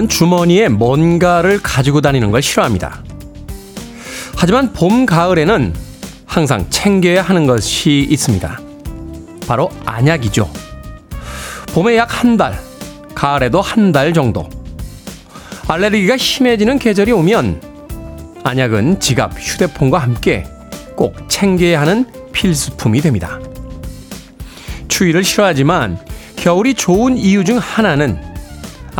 저는 주머니에 뭔가를 가지고 다니는 걸 싫어합니다. 하지만 봄, 가을에는 항상 챙겨야 하는 것이 있습니다. 바로 안약이죠. 봄에 약 한 달, 가을에도 한 달 정도. 알레르기가 심해지는 계절이 오면 안약은 지갑, 휴대폰과 함께 꼭 챙겨야 하는 필수품이 됩니다. 추위를 싫어하지만 겨울이 좋은 이유 중 하나는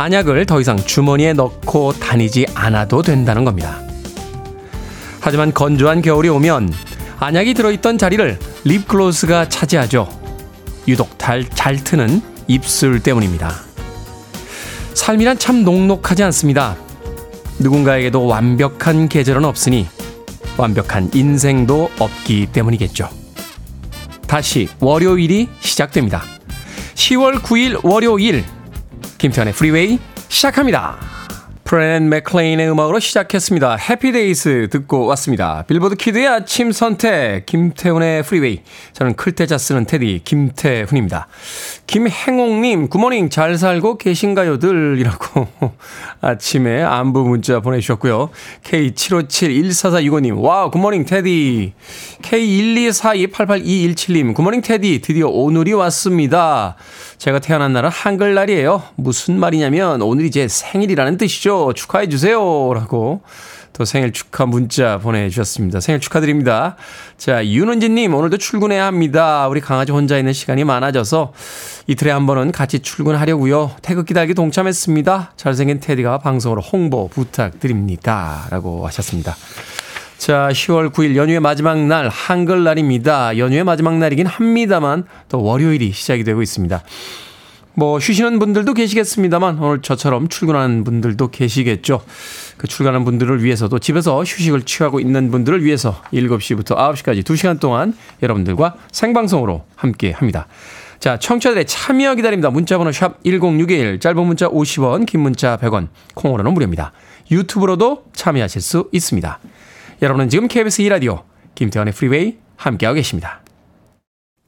안약을 더 이상 주머니에 넣고 다니지 않아도 된다는 겁니다. 하지만 건조한 겨울이 오면 안약이 들어있던 자리를 립글로스가 차지하죠. 유독 잘, 잘 트는 입술 때문입니다. 삶이란 참 녹록하지 않습니다. 누군가에게도 완벽한 계절은 없으니 완벽한 인생도 없기 때문이겠죠. 다시 월요일이 시작됩니다. 10월 9일 월요일 김태훈의 프리웨이 시작합니다. 프렌 맥클레인의 음악으로 시작했습니다. Happy Days 듣고 왔습니다. 빌보드 kid의 아침 선택 김태훈의 프리웨이 저는 클 태 자 쓰는 테디 김태훈입니다. 김행옥님 good morning 잘 살고 계신가요들 이라고 아침에 안부 문자 보내주셨고요. K75714465님 와 good morning 테디 K124288217님 굿모닝 테디 드디어 오늘이 왔습니다. 제가 태어난 날은 한글날이에요. 무슨 말이냐면 오늘이 제 생일이라는 뜻이죠. 축하해 주세요. 라고 또 생일 축하 문자 보내주셨습니다. 생일 축하드립니다. 자, 윤은지님, 오늘도 출근해야 합니다. 우리 강아지 혼자 있는 시간이 많아져서 이틀에 한 번은 같이 출근하려고요. 태극기 달기 동참했습니다. 잘생긴 테디가 방송으로 홍보 부탁드립니다. 라고 하셨습니다. 자, 10월 9일 연휴의 마지막 날, 한글날입니다. 연휴의 마지막 날이긴 합니다만, 또 월요일이 시작이 되고 있습니다. 뭐, 쉬시는 분들도 계시겠습니다만, 오늘 저처럼 출근하는 분들도 계시겠죠. 그 출근하는 분들을 위해서도 집에서 휴식을 취하고 있는 분들을 위해서 7시부터 9시까지 2시간 동안 여러분들과 생방송으로 함께 합니다. 자, 청취자들의 참여 기다립니다. 문자번호 샵 1061, 짧은 문자 50원, 긴 문자 100원, 콩으로는 무료입니다. 유튜브로도 참여하실 수 있습니다. 여러분은 지금 KBS 2라디오 김태훈의 프리웨이 함께하고 계십니다.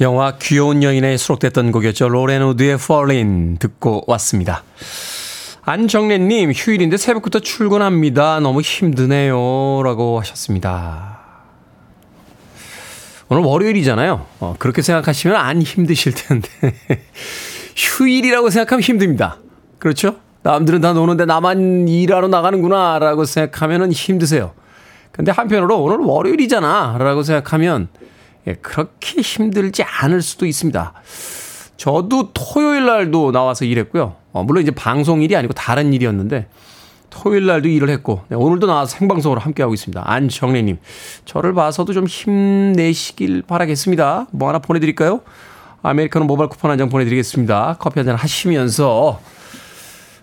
영화 귀여운 여인에 수록됐던 곡이었죠. 로렌 우드의 Fallin 듣고 왔습니다. 안정래님, 휴일인데 새벽부터 출근합니다. 너무 힘드네요. 라고 하셨습니다. 오늘 월요일이잖아요. 어, 그렇게 생각하시면 안 힘드실 텐데. 휴일이라고 생각하면 힘듭니다. 그렇죠? 남들은 다 노는데 나만 일하러 나가는구나. 라고 생각하면 힘드세요. 근데 한편으로 오늘 월요일이잖아. 라고 생각하면 예, 그렇게 힘들지 않을 수도 있습니다. 저도 토요일 날도 나와서 일했고요. 어, 물론 이제 방송 일이 아니고 다른 일이었는데 토요일 날도 일을 했고 네, 오늘도 나와서 생방송으로 함께하고 있습니다. 안정래님 저를 봐서도 좀 힘내시길 바라겠습니다. 뭐 하나 보내드릴까요? 아메리카노 모바일 쿠폰 한 장 보내드리겠습니다. 커피 한 잔 하시면서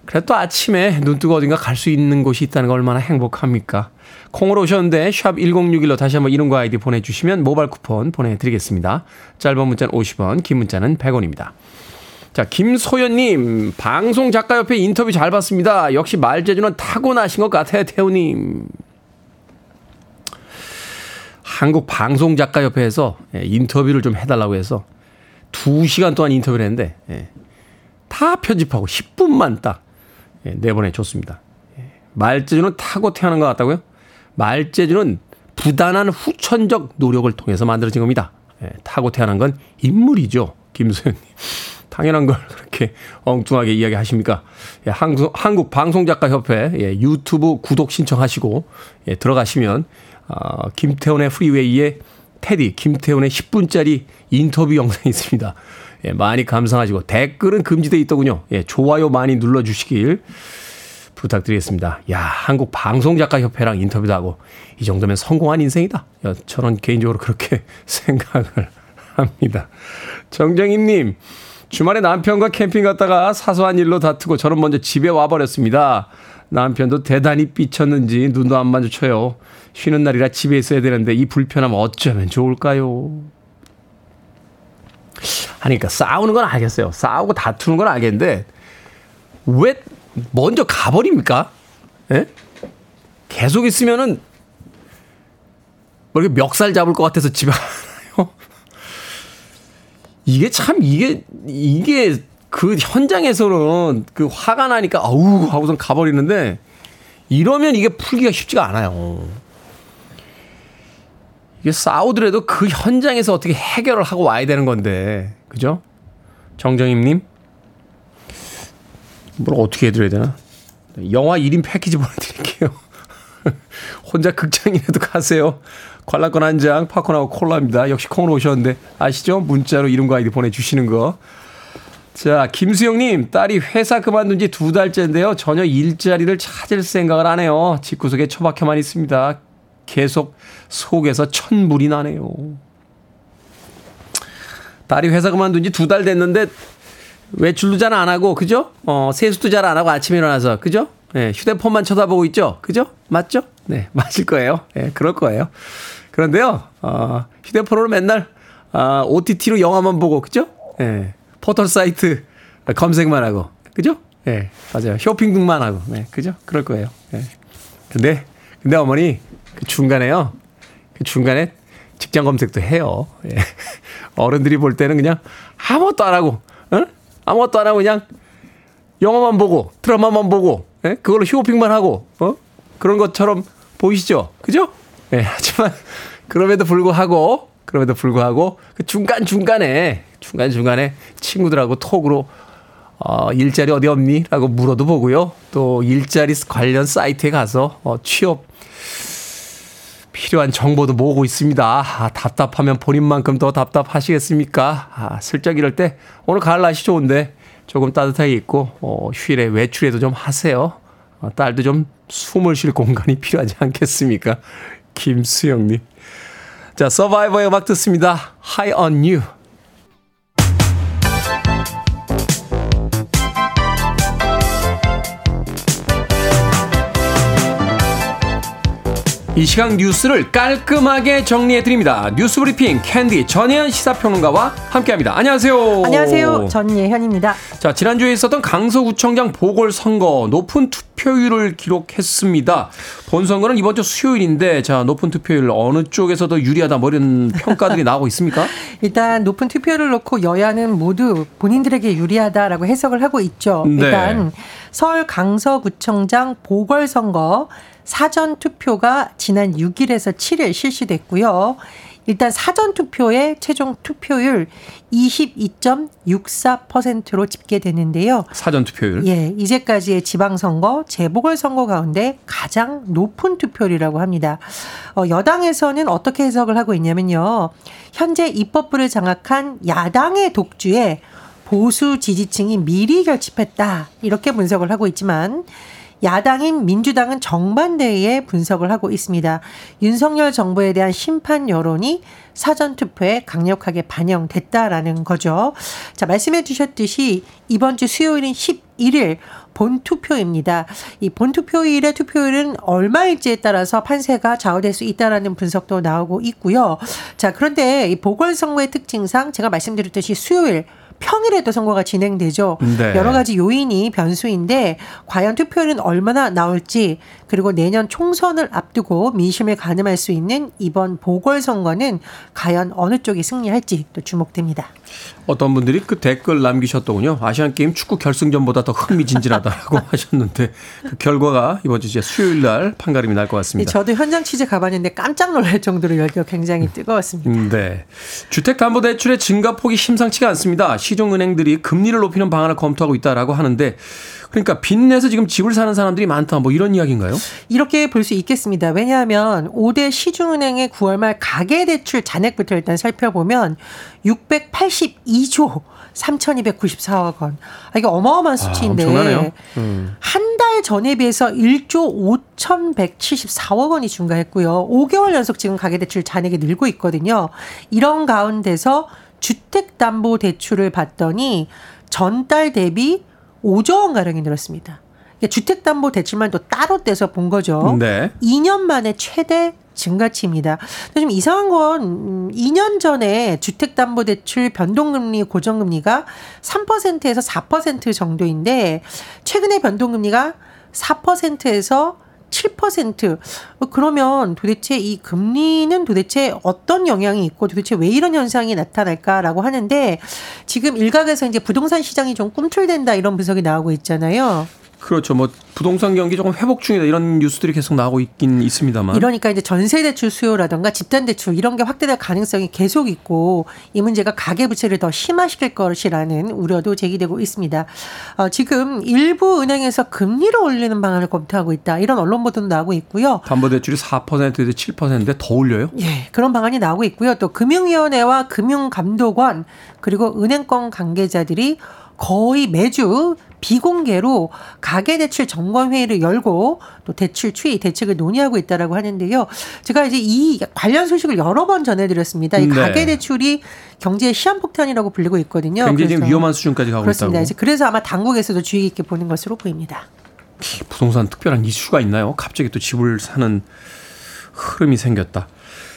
그래도 아침에 눈 뜨고 어딘가 갈 수 있는 곳이 있다는 거 얼마나 행복합니까? 콩으로 오셨는데 샵 1061로 다시 한번 이름과 아이디 보내주시면 모바일 쿠폰 보내드리겠습니다. 짧은 문자는 50원, 긴 문자는 100원입니다. 자, 김소연님, 방송 작가 옆에 인터뷰 잘 봤습니다. 역시 말재주는 타고나신 것 같아요, 태우님. 한국 방송 작가 협회에서 예, 인터뷰를 좀 해달라고 해서 2시간 동안 인터뷰를 했는데, 예, 다 편집하고 10분만 딱 예, 내보내줬습니다. 말재주는 타고 태어난 것 같다고요? 말재주는 부단한 후천적 노력을 통해서 만들어진 겁니다. 예, 타고 태어난 건 인물이죠. 김소연님. 당연한 걸 그렇게 엉뚱하게 이야기하십니까? 예, 한국, 한국 방송작가협회 예, 유튜브 구독 신청하시고 예, 들어가시면 어, 김태훈의 프리웨이의 테디 김태훈의 10분짜리 인터뷰 영상이 있습니다. 예, 많이 감상하시고 댓글은 금지돼 있더군요. 예, 좋아요 많이 눌러주시길 부탁드리겠습니다. 야, 한국 방송작가 협회랑 인터뷰도 하고 이 정도면 성공한 인생이다. 저는 개인적으로 그렇게 생각을 합니다. 정정희님, 주말에 남편과 캠핑 갔다가 사소한 일로 다투고 저는 먼저 집에 와버렸습니다. 남편도 대단히 삐쳤는지 눈도 안 마주쳐요. 쉬는 날이라 집에 있어야 되는데 이 불편함 어쩌면 좋을까요? 그러니까 싸우는 건 알겠어요. 싸우고 다투는 건 알겠는데 왜 먼저 가버립니까? 예? 계속 있으면은 뭐 이렇게 멱살 잡을 것 같아서 집에 가요. 이게 참 이게 이게 그 현장에서는 그 화가 나니까 아우 하고선 가버리는데 이러면 이게 풀기가 쉽지가 않아요. 이게 싸우더라도 그 현장에서 어떻게 해결을 하고 와야 되는 건데 그죠? 정정임님 뭘 어떻게 해드려야 되나? 영화 1인 패키지 보내드릴게요. 혼자 극장이라도 가세요. 관람권 한 장, 팝콘하고 콜라입니다. 역시 콩으로 오셨는데 아시죠? 문자로 이름과 아이디 보내주시는 거. 자, 김수영님, 딸이 회사 그만둔 지 두 달째인데요. 전혀 일자리를 찾을 생각을 안 해요. 집구석에 처박혀만 있습니다. 계속 속에서 천불이 나네요. 딸이 회사 그만둔 지 두 달 됐는데 외출도 잘 안 하고, 그죠? 어, 세수도 잘 안 하고 아침에 일어나서, 그죠? 네, 휴대폰만 쳐다보고 있죠? 그죠? 맞죠? 네, 맞을 거예요. 예, 네, 그럴 거예요. 그런데요, 어, 휴대폰으로 맨날, 어, OTT로 영화만 보고, 그죠? 예, 네, 포털 사이트 검색만 하고, 그죠? 예, 네, 맞아요. 쇼핑 등만 하고, 네, 그죠? 그럴 거예요. 예. 네. 근데, 근데 어머니, 그 중간에요, 그 중간에 직장 검색도 해요. 예. 어른들이 볼 때는 그냥 아무것도 안 하고, 어? 아무것도 안 하고 그냥 영화만 보고 드라마만 보고 예? 그걸로 쇼핑만 하고 어? 그런 것처럼 보이시죠? 그죠? 예, 하지만 그럼에도 불구하고 그럼에도 불구하고 그 중간 중간에 중간 중간에 친구들하고 톡으로 어, 일자리 어디 없니? 라고 물어도 보고요. 또 일자리 관련 사이트에 가서 어, 취업 필요한 정보도 모으고 있습니다. 아, 답답하면 본인만큼 더 답답하시겠습니까? 아, 슬쩍 이럴 때 오늘 가을 날씨 좋은데 조금 따뜻하게 입고 어, 휴일에 외출해도 좀 하세요. 어, 딸도 좀 숨을 쉴 공간이 필요하지 않겠습니까? 김수영님. 자, 서바이버의 음악 듣습니다. High on You. 이 시간 뉴스를 깔끔하게 정리해 드립니다. 뉴스 브리핑 캔디 전예현 시사평론가와 함께합니다. 안녕하세요. 안녕하세요. 전예현입니다. 자 지난주에 있었던 강서구청장 보궐선거 높은 투표율을 기록했습니다. 본선거는 이번 주 수요일인데 자 높은 투표율 어느 쪽에서 더 유리하다 뭐 이런 평가들이 나오고 있습니까? 일단 높은 투표율을 놓고 여야는 모두 본인들에게 유리하다라고 해석을 하고 있죠. 네. 일단 서울 강서구청장 보궐선거 사전 투표가 지난 6일에서 7일 실시됐고요. 일단 사전 투표의 최종 투표율 22.64%로 집계됐는데요. 사전 투표율. 예, 이제까지의 지방선거, 재보궐선거 가운데 가장 높은 투표율이라고 합니다. 어, 여당에서는 어떻게 해석을 하고 있냐면요. 현재 입법부를 장악한 야당의 독주에 보수 지지층이 미리 결집했다. 이렇게 분석을 하고 있지만 야당인 민주당은 정반대의 분석을 하고 있습니다. 윤석열 정부에 대한 심판 여론이 사전투표에 강력하게 반영됐다라는 거죠. 자, 말씀해 주셨듯이 이번 주 수요일인 11일 본투표입니다. 이 본투표일의 투표율은 얼마일지에 따라서 판세가 좌우될 수 있다라는 분석도 나오고 있고요. 자, 그런데 이 보궐선거의 특징상 제가 말씀드렸듯이 수요일 평일에도 선거가 진행되죠. 네. 여러 가지 요인이 변수인데 과연 투표율은 얼마나 나올지 그리고 내년 총선을 앞두고 민심을 가늠할 수 있는 이번 보궐선거는 과연 어느 쪽이 승리할지 또 주목됩니다. 어떤 분들이 그 댓글 남기셨더군요. 아시안 게임 축구 결승전보다 더 흥미진진하다고 하셨는데 그 결과가 이번 주 수요일 날 판가름이 날 것 같습니다. 네, 저도 현장 취재 가봤는데 깜짝 놀랄 정도로 열기가 굉장히 뜨거웠습니다. 네. 주택담보대출의 증가폭이 심상치가 않습니다. 시중 은행들이 금리를 높이는 방안을 검토하고 있다라고 하는데 그러니까 빚내서 지금 집을 사는 사람들이 많다 뭐 이런 이야기인가요? 이렇게 볼 수 있겠습니다. 왜냐하면 5대 시중은행의 9월 말 가계대출 잔액부터 일단 살펴보면 682조 3,294억 원. 아, 이게 어마어마한 수치인데. 아, 음. 한달 전에 비해서 1조 5,174억 원이 증가했고요. 5개월 연속 지금 가계대출 잔액이 늘고 있거든요. 이런 가운데서 주택담보대출을 봤더니 전달 대비 5조 원 가량이 늘었습니다. 주택담보대출만 또 따로 떼서 본 거죠. 네. 2년 만에 최대 증가치입니다. 좀 이상한 건 2년 음, 전에 주택담보대출 변동금리 고정금리가 3%에서 4% 정도인데 최근에 변동금리가 4%에서 7% 그러면 도대체 이 금리는 도대체 어떤 영향이 있고 도대체 왜 이런 현상이 나타날까라고 하는데 지금 일각에서 이제 부동산 시장이 좀 꿈틀댄다 이런 분석이 나오고 있잖아요. 그렇죠. 뭐 부동산 경기 조금 회복 중이다 이런 뉴스들이 계속 나오고 있긴 있습니다만. 이러니까 이제 전세 대출 수요라든가 집단 대출 이런 게 확대될 가능성이 계속 있고 이 문제가 가계 부채를 더 심화시킬 것이라는 우려도 제기되고 있습니다. 어, 지금 일부 은행에서 금리를 올리는 방안을 검토하고 있다 이런 언론 보도도 나오고 있고요. 담보 대출이 4%에서 7%인데 더 올려요? 예, 그런 방안이 나오고 있고요. 또 금융위원회와 금융감독원 그리고 은행권 관계자들이 거의 매주 비공개로 가계대출 점검회의를 열고 또 대출 추이 대책을 논의하고 있다라고 하는데요. 제가 이제 이 관련 소식을 여러 번 전해드렸습니다. 이 네. 가계대출이 경제의 시한폭탄이라고 불리고 있거든요. 굉장히 위험한 수준까지 가고 그렇습니다. 있다고. 그래서 아마 당국에서도 주의 깊게 보는 것으로 보입니다. 부동산 특별한 이슈가 있나요? 갑자기 또 집을 사는 흐름이 생겼다.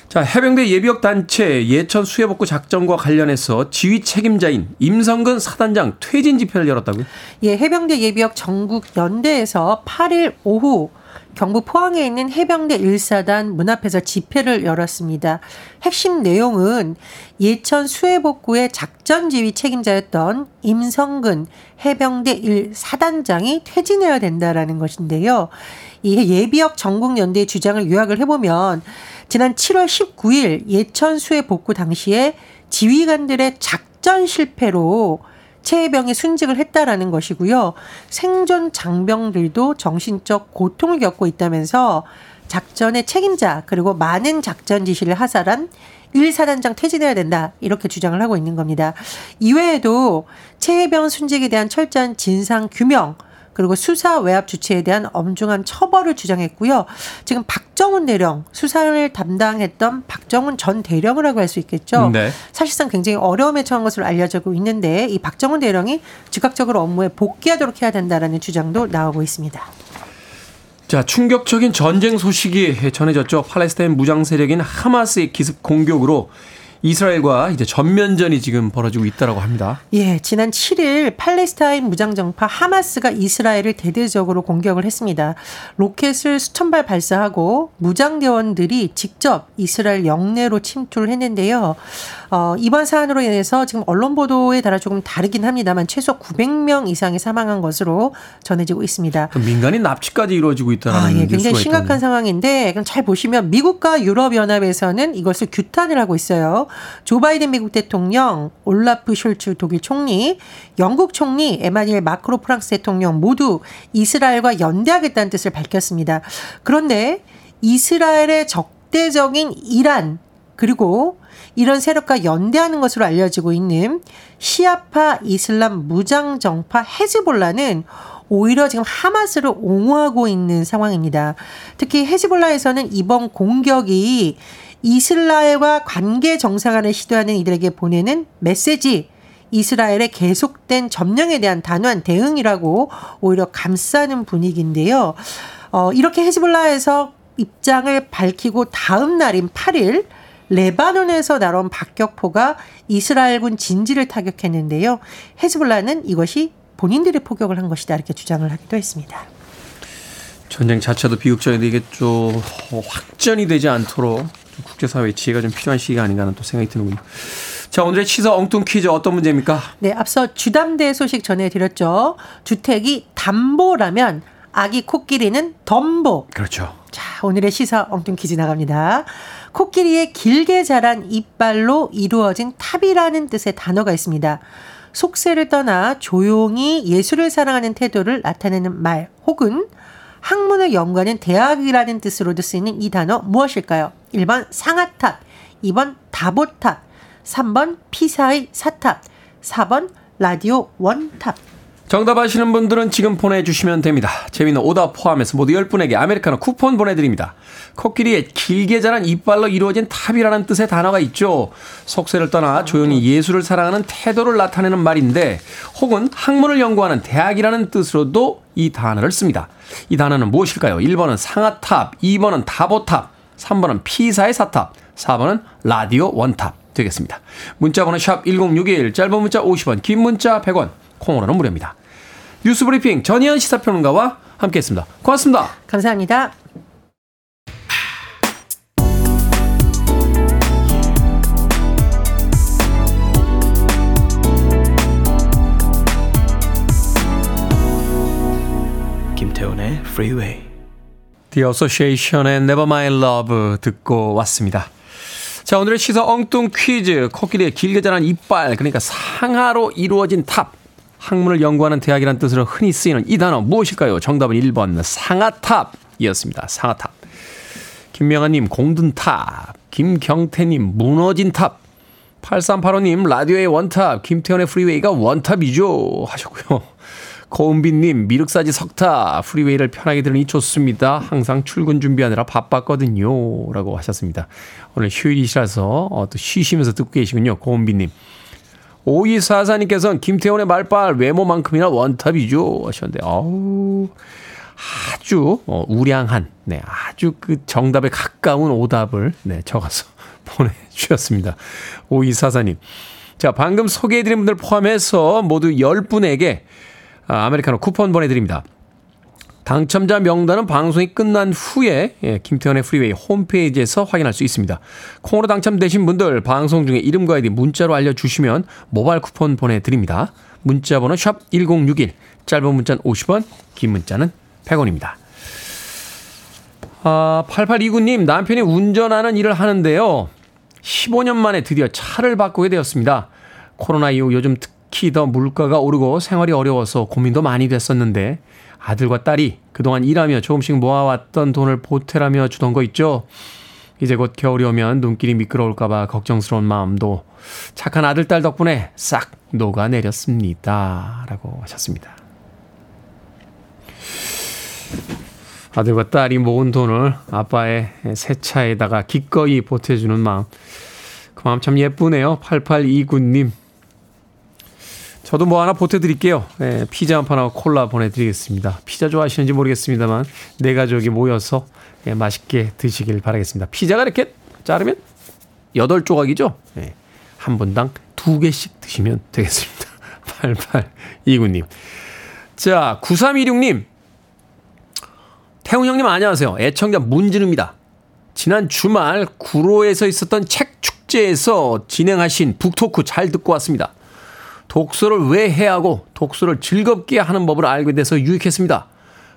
자, 해병대 예비역 단체 예천 수해복구 작전과 관련해서 지휘 책임자인 임성근 사단장 퇴진 집회를 열었다고요? 예, 해병대 예비역 전국 연대에서 8일 오후 경북 포항에 있는 해병대 1사단 문 앞에서 집회를 열었습니다. 핵심 내용은 예천 수해복구의 작전 지휘 책임자였던 임성근 해병대 1사단장이 퇴진해야 된다라는 것인데요. 이 예비역 전국 연대의 주장을 요약을 해보면 지난 7월 19일 예천 수해 복구 당시에 지휘관들의 작전 실패로 최해병이 순직을 했다라는 것이고요. 생존 장병들도 정신적 고통을 겪고 있다면서 작전의 책임자 그리고 많은 작전 지시를 하사란 1사단장 퇴진해야 된다. 이렇게 주장을 하고 있는 겁니다. 이외에도 최해병 순직에 대한 철저한 진상 규명 그리고 수사 외압 주체에 대한 엄중한 처벌을 주장했고요. 지금 박정훈 대령 수사를 담당했던 박정훈 전 대령이라고 할 수 있겠죠. 네. 사실상 굉장히 어려움에 처한 것으로 알려지고 있는데 이 박정훈 대령이 즉각적으로 업무에 복귀하도록 해야 된다라는 주장도 나오고 있습니다. 자, 충격적인 전쟁 소식이 전해졌죠. 팔레스타인 무장 세력인 하마스의 기습 공격으로 이스라엘과 이제 전면전이 지금 벌어지고 있다라고 합니다. 예, 지난 7일 팔레스타인 무장정파 하마스가 이스라엘을 대대적으로 공격을 했습니다. 로켓을 수천 발 발사하고 무장대원들이 직접 이스라엘 영내로 침투를 했는데요. 어, 이번 사안으로 인해서 지금 언론 보도에 따라 조금 다르긴 합니다만 최소 900명 이상이 사망한 것으로 전해지고 있습니다. 민간인 납치까지 이루어지고 있다는 아, 예, 굉장히 심각한 있던데. 상황인데 그럼 잘 보시면 미국과 유럽 연합에서는 이것을 규탄을 하고 있어요. 조 바이든 미국 대통령, 올라프 숄츠 독일 총리, 영국 총리, 에마니엘 마크로 프랑스 대통령 모두 이스라엘과 연대하겠다는 뜻을 밝혔습니다. 그런데 이스라엘의 적대적인 이란 그리고 이런 세력과 연대하는 것으로 알려지고 있는 시아파 이슬람 무장 정파 헤즈볼라는 오히려 지금 하마스를 옹호하고 있는 상황입니다. 특히 헤즈볼라에서는 이번 공격이 이스라엘과 관계 정상화를 시도하는 이들에게 보내는 메시지 이스라엘의 계속된 점령에 대한 단호한 대응이라고 오히려 감싸는 분위기인데요. 어, 이렇게 헤즈볼라에서 입장을 밝히고 다음 날인 8일 레바논에서 날아온 박격포가 이스라엘군 진지를 타격했는데요. 헤즈볼라는 이것이 본인들이 포격을 한 것이다 이렇게 주장을 하기도 했습니다. 전쟁 자체도 비극적인데 이게 좀 확전이 되지 않도록 국제사회의 지혜가 좀 필요한 시기가 아닌가 하는 또 생각이 드는군요. 자, 오늘의 치사 엉뚱 퀴즈 어떤 문제입니까? 네, 앞서 주담대 소식 전해드렸죠. 주택이 담보라면 아기 코끼리는 덤보. 그렇죠. 자, 오늘의 시사 엉뚱 퀴즈 나갑니다. 코끼리의 길게 자란 이빨로 이루어진 탑이라는 뜻의 단어가 있습니다. 속세를 떠나 조용히 예술을 사랑하는 태도를 나타내는 말 혹은 학문을 연구하는 대학이라는 뜻으로도 쓰이는 이 단어 무엇일까요? 1번 상아탑, 2번 다보탑, 3번 피사의 사탑, 4번 라디오 원탑. 정답 아시는 분들은 지금 보내주시면 됩니다. 재밌는 오답 포함해서 모두 10분에게 아메리카노 쿠폰 보내드립니다. 코끼리의 길게 자란 이빨로 이루어진 탑이라는 뜻의 단어가 있죠. 속세를 떠나 조용히 예술을 사랑하는 태도를 나타내는 말인데 혹은 학문을 연구하는 대학이라는 뜻으로도 이 단어를 씁니다. 이 단어는 무엇일까요? 1번은 상아탑, 2번은 다보탑, 3번은 피사의 사탑, 4번은 라디오 원탑 되겠습니다. 문자번호 샵 1061, 짧은 문자 50원, 긴 문자 100원, 콩으로는 무료입니다. 뉴스 브리핑 전희연 시사평론가와 함께했습니다. 고맙습니다. 감사합니다. 김태훈의 Freeway. The Association의 Never My Love 듣고 왔습니다. 자, 오늘의 시사 엉뚱 퀴즈. 코끼리의 길게 자란 이빨, 그러니까 상아로 이루어진 탑. 학문을 연구하는 대학이란 뜻으로 흔히 쓰이는 이 단어 무엇일까요? 정답은 1번 상아탑이었습니다. 상아탑. 김명아님 공든탑. 김경태님 무너진 탑. 8385님 라디오의 원탑. 김태훈의 프리웨이가 원탑이죠. 하셨고요. 고은빈님 미륵사지 석탑. 프리웨이를 편하게 들으니 좋습니다. 항상 출근 준비하느라 바빴거든요. 라고 하셨습니다. 오늘 휴일이시라서 어, 또 쉬시면서 듣고 계시군요. 고은빈님. 5244님께서는 김태훈의 말빨 외모만큼이나 원탑이죠. 하셨는데, 어우, 아주 어, 우량한, 네, 아주 그 정답에 가까운 오답을, 네, 적어서 보내주셨습니다. 5244님. 자, 방금 소개해드린 분들 포함해서 모두 10분에게 아, 아메리카노 쿠폰 보내드립니다. 당첨자 명단은 방송이 끝난 후에 예, 김태훈의 프리웨이 홈페이지에서 확인할 수 있습니다. 콩으로 당첨되신 분들 방송 중에 이름과 아이디 문자로 알려주시면 모바일 쿠폰 보내드립니다. 문자 번호 샵 1061, 짧은 문자는 50원, 긴 문자는 100원입니다. 아, 8829님, 남편이 운전하는 일을 하는데요. 15년 만에 드디어 차를 바꾸게 되었습니다. 코로나 이후 요즘 특히 더 물가가 오르고 생활이 어려워서 고민도 많이 됐었는데 아들과 딸이 그동안 일하며 조금씩 모아왔던 돈을 보태라며 주던 거 있죠. 이제 곧 겨울이 오면 눈길이 미끄러울까봐 걱정스러운 마음도 착한 아들, 딸 덕분에 싹 녹아내렸습니다. 라고 하셨습니다. 아들과 딸이 모은 돈을 아빠의 새 차에다가 기꺼이 보태주는 마음. 그 마음 참 예쁘네요. 8829님. 저도 뭐 하나 보태드릴게요. 예, 피자 한 판하고 콜라 보내드리겠습니다. 피자 좋아하시는지 모르겠습니다만 네 가족이 모여서 예, 맛있게 드시길 바라겠습니다. 피자가 이렇게 자르면 8조각이죠? 예, 한 분당 두 개씩 드시면 되겠습니다. 8829님. 자, 9326님. 태훈 형님 안녕하세요. 애청자 문진우입니다. 지난 주말 구로에서 있었던 책 축제에서 진행하신 북토크 잘 듣고 왔습니다. 독서를 왜 해야 하고 독서를 즐겁게 하는 법을 알게 돼서 유익했습니다.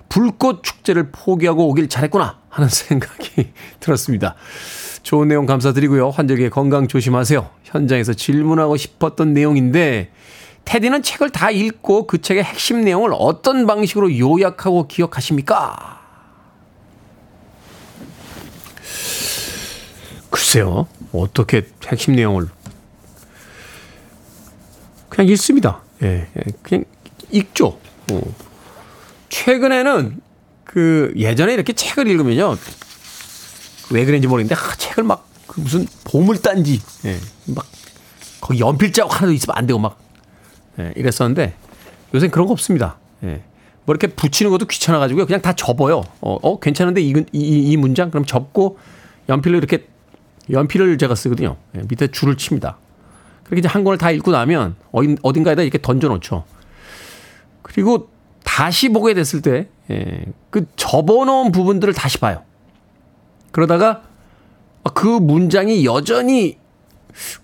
불꽃 축제를 포기하고 오길 잘했구나 하는 생각이 들었습니다. 좋은 내용 감사드리고요. 환절기에 건강 조심하세요. 현장에서 질문하고 싶었던 내용인데 테디는 책을 다 읽고 그 책의 핵심 내용을 어떤 방식으로 요약하고 기억하십니까? 글쎄요. 어떻게 핵심 내용을 그냥 읽습니다. 예, 예, 그냥 읽죠. 어. 최근에는 그 예전에 이렇게 책을 읽으면요. 왜 그런지 모르겠는데 아, 책을 막 그 무슨 보물단지 예, 막 거기 연필 자국 하나도 있으면 안 되고 막 예, 이랬었는데 요새 그런 거 없습니다. 예. 뭐 이렇게 붙이는 것도 귀찮아가지고 그냥 다 접어요. 어, 어 괜찮은데 이, 이, 이 문장 그럼 접고 연필로 이렇게 연필을 제가 쓰거든요. 예, 밑에 줄을 칩니다. 그렇게 이제 한 권을 다 읽고 나면 어딘가에다 이렇게 던져놓죠. 그리고 다시 보게 됐을 때, 예, 그 접어놓은 부분들을 다시 봐요. 그러다가 그 문장이 여전히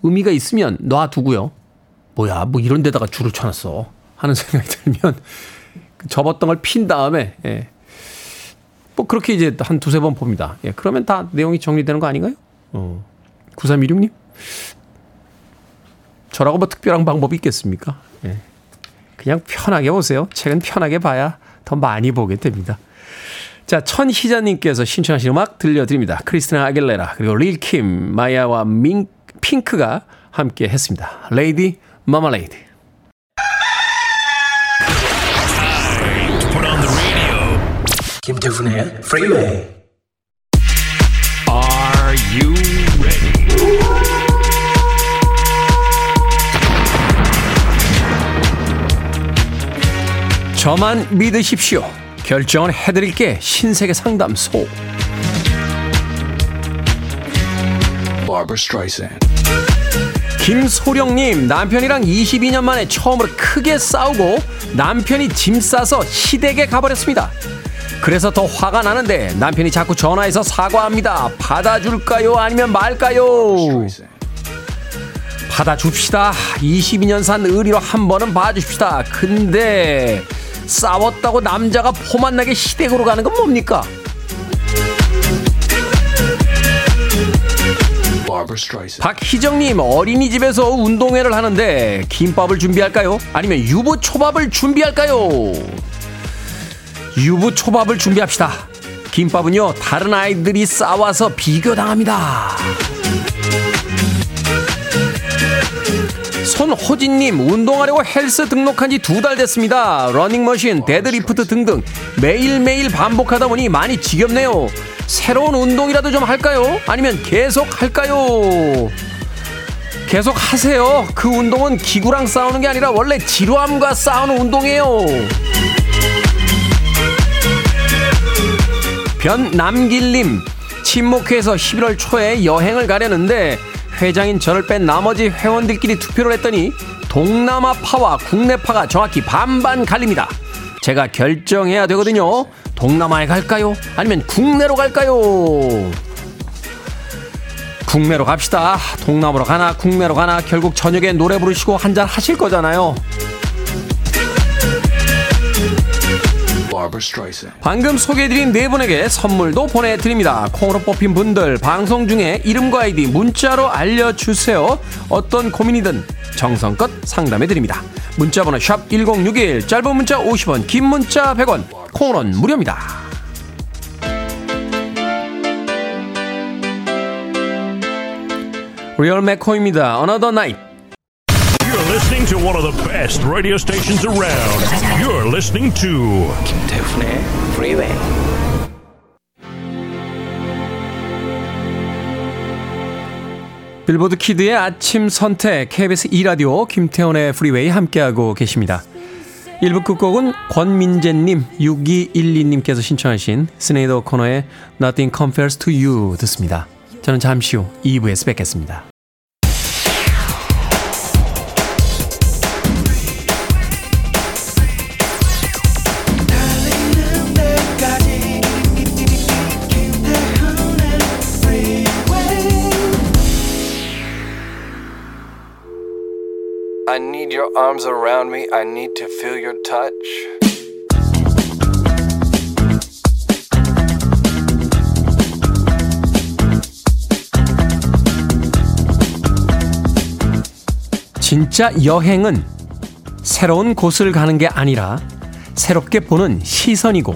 의미가 있으면 놔두고요. 뭐야, 뭐 이런 데다가 줄을 쳐놨어. 하는 생각이 들면 그 접었던 걸 핀 다음에, 예, 뭐 그렇게 이제 한 두세 번 봅니다. 예, 그러면 다 내용이 정리되는 거 아닌가요? 어, 9316님? 저라고 뭐 특별한 방법이 있겠습니까? 예. 그냥 편하게 보세요. 책은 편하게 봐야 더 많이 보게 됩니다. 자, 천희자님께서 신청하신 음악 들려드립니다. 크리스티나 아길레라, 그리고 릴킴, 마야와 민, 핑크가 함께 했습니다. 레이디, 마마레이드. 김태훈의 Freeway. Are you 저만 믿으십시오. 결정은 해드릴게 신세계 상담소. 김소령님, 남편이랑 22년 만에 처음으로 크게 싸우고 남편이 짐 싸서 시댁에 가버렸습니다. 그래서 더 화가 나는데 남편이 자꾸 전화해서 사과합니다. 받아줄까요? 아니면 말까요? 받아줍시다. 22년 산 의리로 한 번은 봐주십시다. 근데 싸웠다고 남자가 포 만 나게 시댁으로 가는 건 뭡니까? 박희정님 어린이집에서 운동회를 하는데 김밥을 준비할까요? 아니면 유부 초밥을 준비할까요? 유부 초밥을 준비합시다. 김밥은요 다른 아이들이 싸와서 비교당합니다. 손호진님 운동하려고 헬스 등록한 지 두 달 됐습니다. 러닝머신, 데드리프트 등등 매일매일 반복하다 보니 많이 지겹네요. 새로운 운동이라도 좀 할까요? 아니면 계속 할까요? 계속 하세요. 그 운동은 기구랑 싸우는 게 아니라 원래 지루함과 싸우는 운동이에요. 변남길님 친목회에서 11월 초에 여행을 가려는데 회장인 저를 뺀 나머지 회원들끼리 투표를 했더니 동남아파와 국내파가 정확히 반반 갈립니다. 제가 결정해야 되거든요. 동남아에 갈까요? 아니면 국내로 갈까요? 국내로 갑시다. 동남아로 가나 국내로 가나 결국 저녁에 노래 부르시고 한잔 하실 거잖아요. 방금 소개해드린 네 분에게 선물도 보내드립니다. 콩으로 뽑힌 분들 방송 중에 이름과 아이디 문자로 알려주세요. 어떤 고민이든 정성껏 상담해드립니다. 문자번호 샵1061 짧은 문자 50원 긴 문자 100원 콩으로는 무료입니다. Real McCoy입니다. Another Night. Listening to one of the best radio stations around. You're listening to 김태훈의 Freeway. 빌보드 kid의 아침 선택 KBS 2 라디오 김태훈의 프리웨이 함께하고 계십니다. 1부 끝곡은 권민재님 6212님께서 신청하신 시네이드 오코너의 Nothing Compares to You 듣습니다. 저는 잠시 후 2부에서 뵙겠습니다. I need your arms around me. I need to feel your touch. 진짜 여행은 새로운 곳을 가는 게 아니라 새롭게 보는 시선이고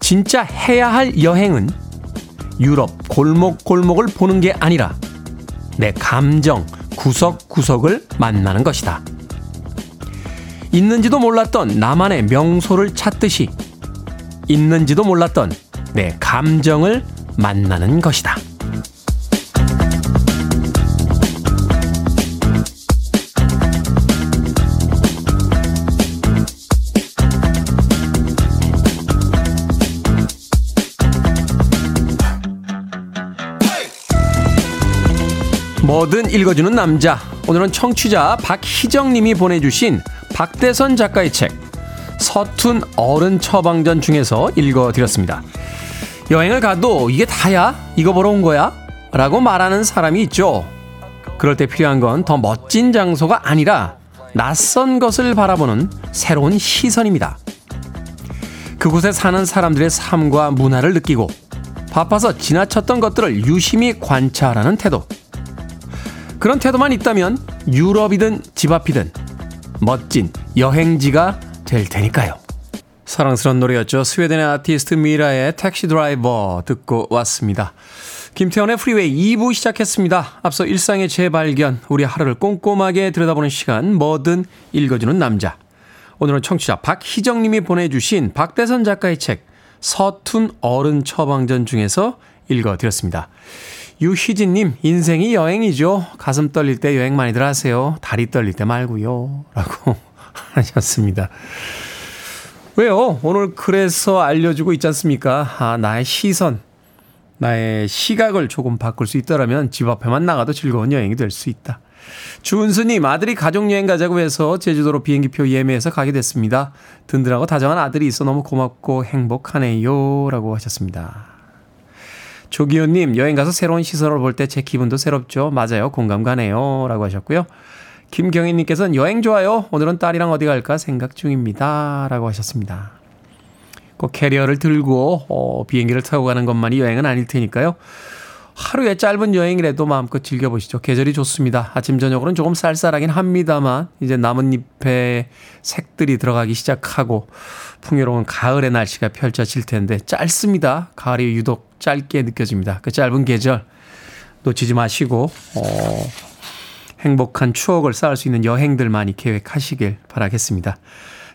진짜 해야 할 여행은 유럽 골목골목을 보는 게 아니라 내 감정 구석구석을 만나는 것이다. 있는지도 몰랐던 나만의 명소를 찾듯이 있는지도 몰랐던 내 감정을 만나는 것이다. 뭐든 읽어주는 남자. 오늘은 청취자 박희정님이 보내주신 박대선 작가의 책 서툰 어른 처방전 중에서 읽어드렸습니다. 여행을 가도 이게 다야? 이거 보러 온 거야? 라고 말하는 사람이 있죠. 그럴 때 필요한 건 더 멋진 장소가 아니라 낯선 것을 바라보는 새로운 시선입니다. 그곳에 사는 사람들의 삶과 문화를 느끼고 바빠서 지나쳤던 것들을 유심히 관찰하는 태도. 그런 태도만 있다면 유럽이든 집 앞이든 멋진 여행지가 될 테니까요. 사랑스러운 노래였죠. 스웨덴의 아티스트 미라의 Taxi Driver 듣고 왔습니다. 김태훈의 프리웨이 2부 시작했습니다. 앞서 일상의 재발견, 우리 하루를 꼼꼼하게 들여다보는 시간, 뭐든 읽어주는 남자. 오늘은 청취자 박희정님이 보내주신 박대선 작가의 책, 서툰 어른 처방전 중에서 읽어드렸습니다. 유희진님, 인생이 여행이죠. 가슴 떨릴 때 여행 많이들 하세요. 다리 떨릴 때 말고요. 라고 하셨습니다. 왜요? 오늘 그래서 알려주고 있지 않습니까? 아, 나의 시선, 나의 시각을 조금 바꿀 수 있더라면 집 앞에만 나가도 즐거운 여행이 될 수 있다. 주은수님, 아들이 가족여행 가자고 해서 제주도로 비행기표 예매해서 가게 됐습니다. 든든하고 다정한 아들이 있어 너무 고맙고 행복하네요. 라고 하셨습니다. 조기호님, 여행 가서 새로운 시설을 볼 때 제 기분도 새롭죠. 맞아요. 공감 가네요. 라고 하셨고요. 김경희님께서는 여행 좋아요. 오늘은 딸이랑 어디 갈까 생각 중입니다. 라고 하셨습니다. 꼭 캐리어를 들고 어, 비행기를 타고 가는 것만이 여행은 아닐 테니까요. 하루의 짧은 여행이라도 마음껏 즐겨보시죠. 계절이 좋습니다. 아침, 저녁으로는 조금 쌀쌀하긴 합니다만, 이제 나뭇잎에 색들이 들어가기 시작하고, 풍요로운 가을의 날씨가 펼쳐질 텐데, 짧습니다. 가을이 유독 짧게 느껴집니다. 그 짧은 계절 놓치지 마시고, 어, 행복한 추억을 쌓을 수 있는 여행들 많이 계획하시길 바라겠습니다.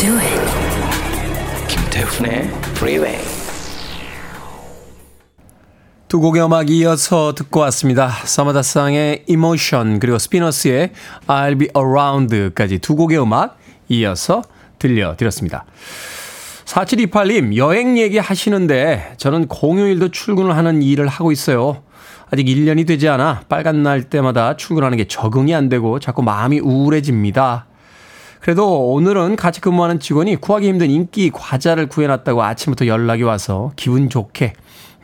Do it. 김태훈의 Freeway. 두 곡의 음악 이어서 듣고 왔습니다. 서머다상의 Emotion 그리고 스피너스의 I'll Be Around까지 두 곡의 음악 이어서 들려드렸습니다. 4728님 여행 얘기 하시는데 저는 공휴일도 출근을 하는 일을 하고 있어요. 아직 1년이 되지 않아 빨간 날 때마다 출근하는 게 적응이 안 되고 자꾸 마음이 우울해집니다. 그래도 오늘은 같이 근무하는 직원이 구하기 힘든 인기 과자를 구해놨다고 아침부터 연락이 와서 기분 좋게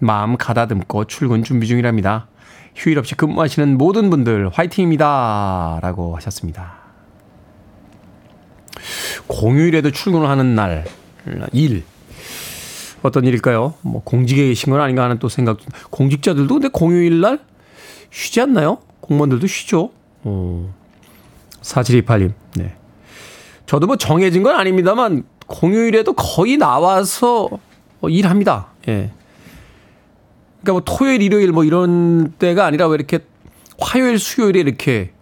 마음 가다듬고 출근 준비 중이랍니다. 휴일 없이 근무하시는 모든 분들 화이팅입니다. 라고 하셨습니다. 공휴일에도 출근을 하는 날, 일. 어떤 일일까요? 뭐 공직에 계신 건 아닌가 하는 또 생각. 공직자들도 근데 공휴일 날 쉬지 않나요? 공무원들도 쉬죠. 어. 4728님. 네. 저도 뭐 정해진 건 아닙니다만 공휴일에도 거의 나와서 어, 일합니다. 예. 그러니까 뭐 토요일, 일요일 뭐 이런 때가 아니라 왜 이렇게 화요일, 수요일에 이렇게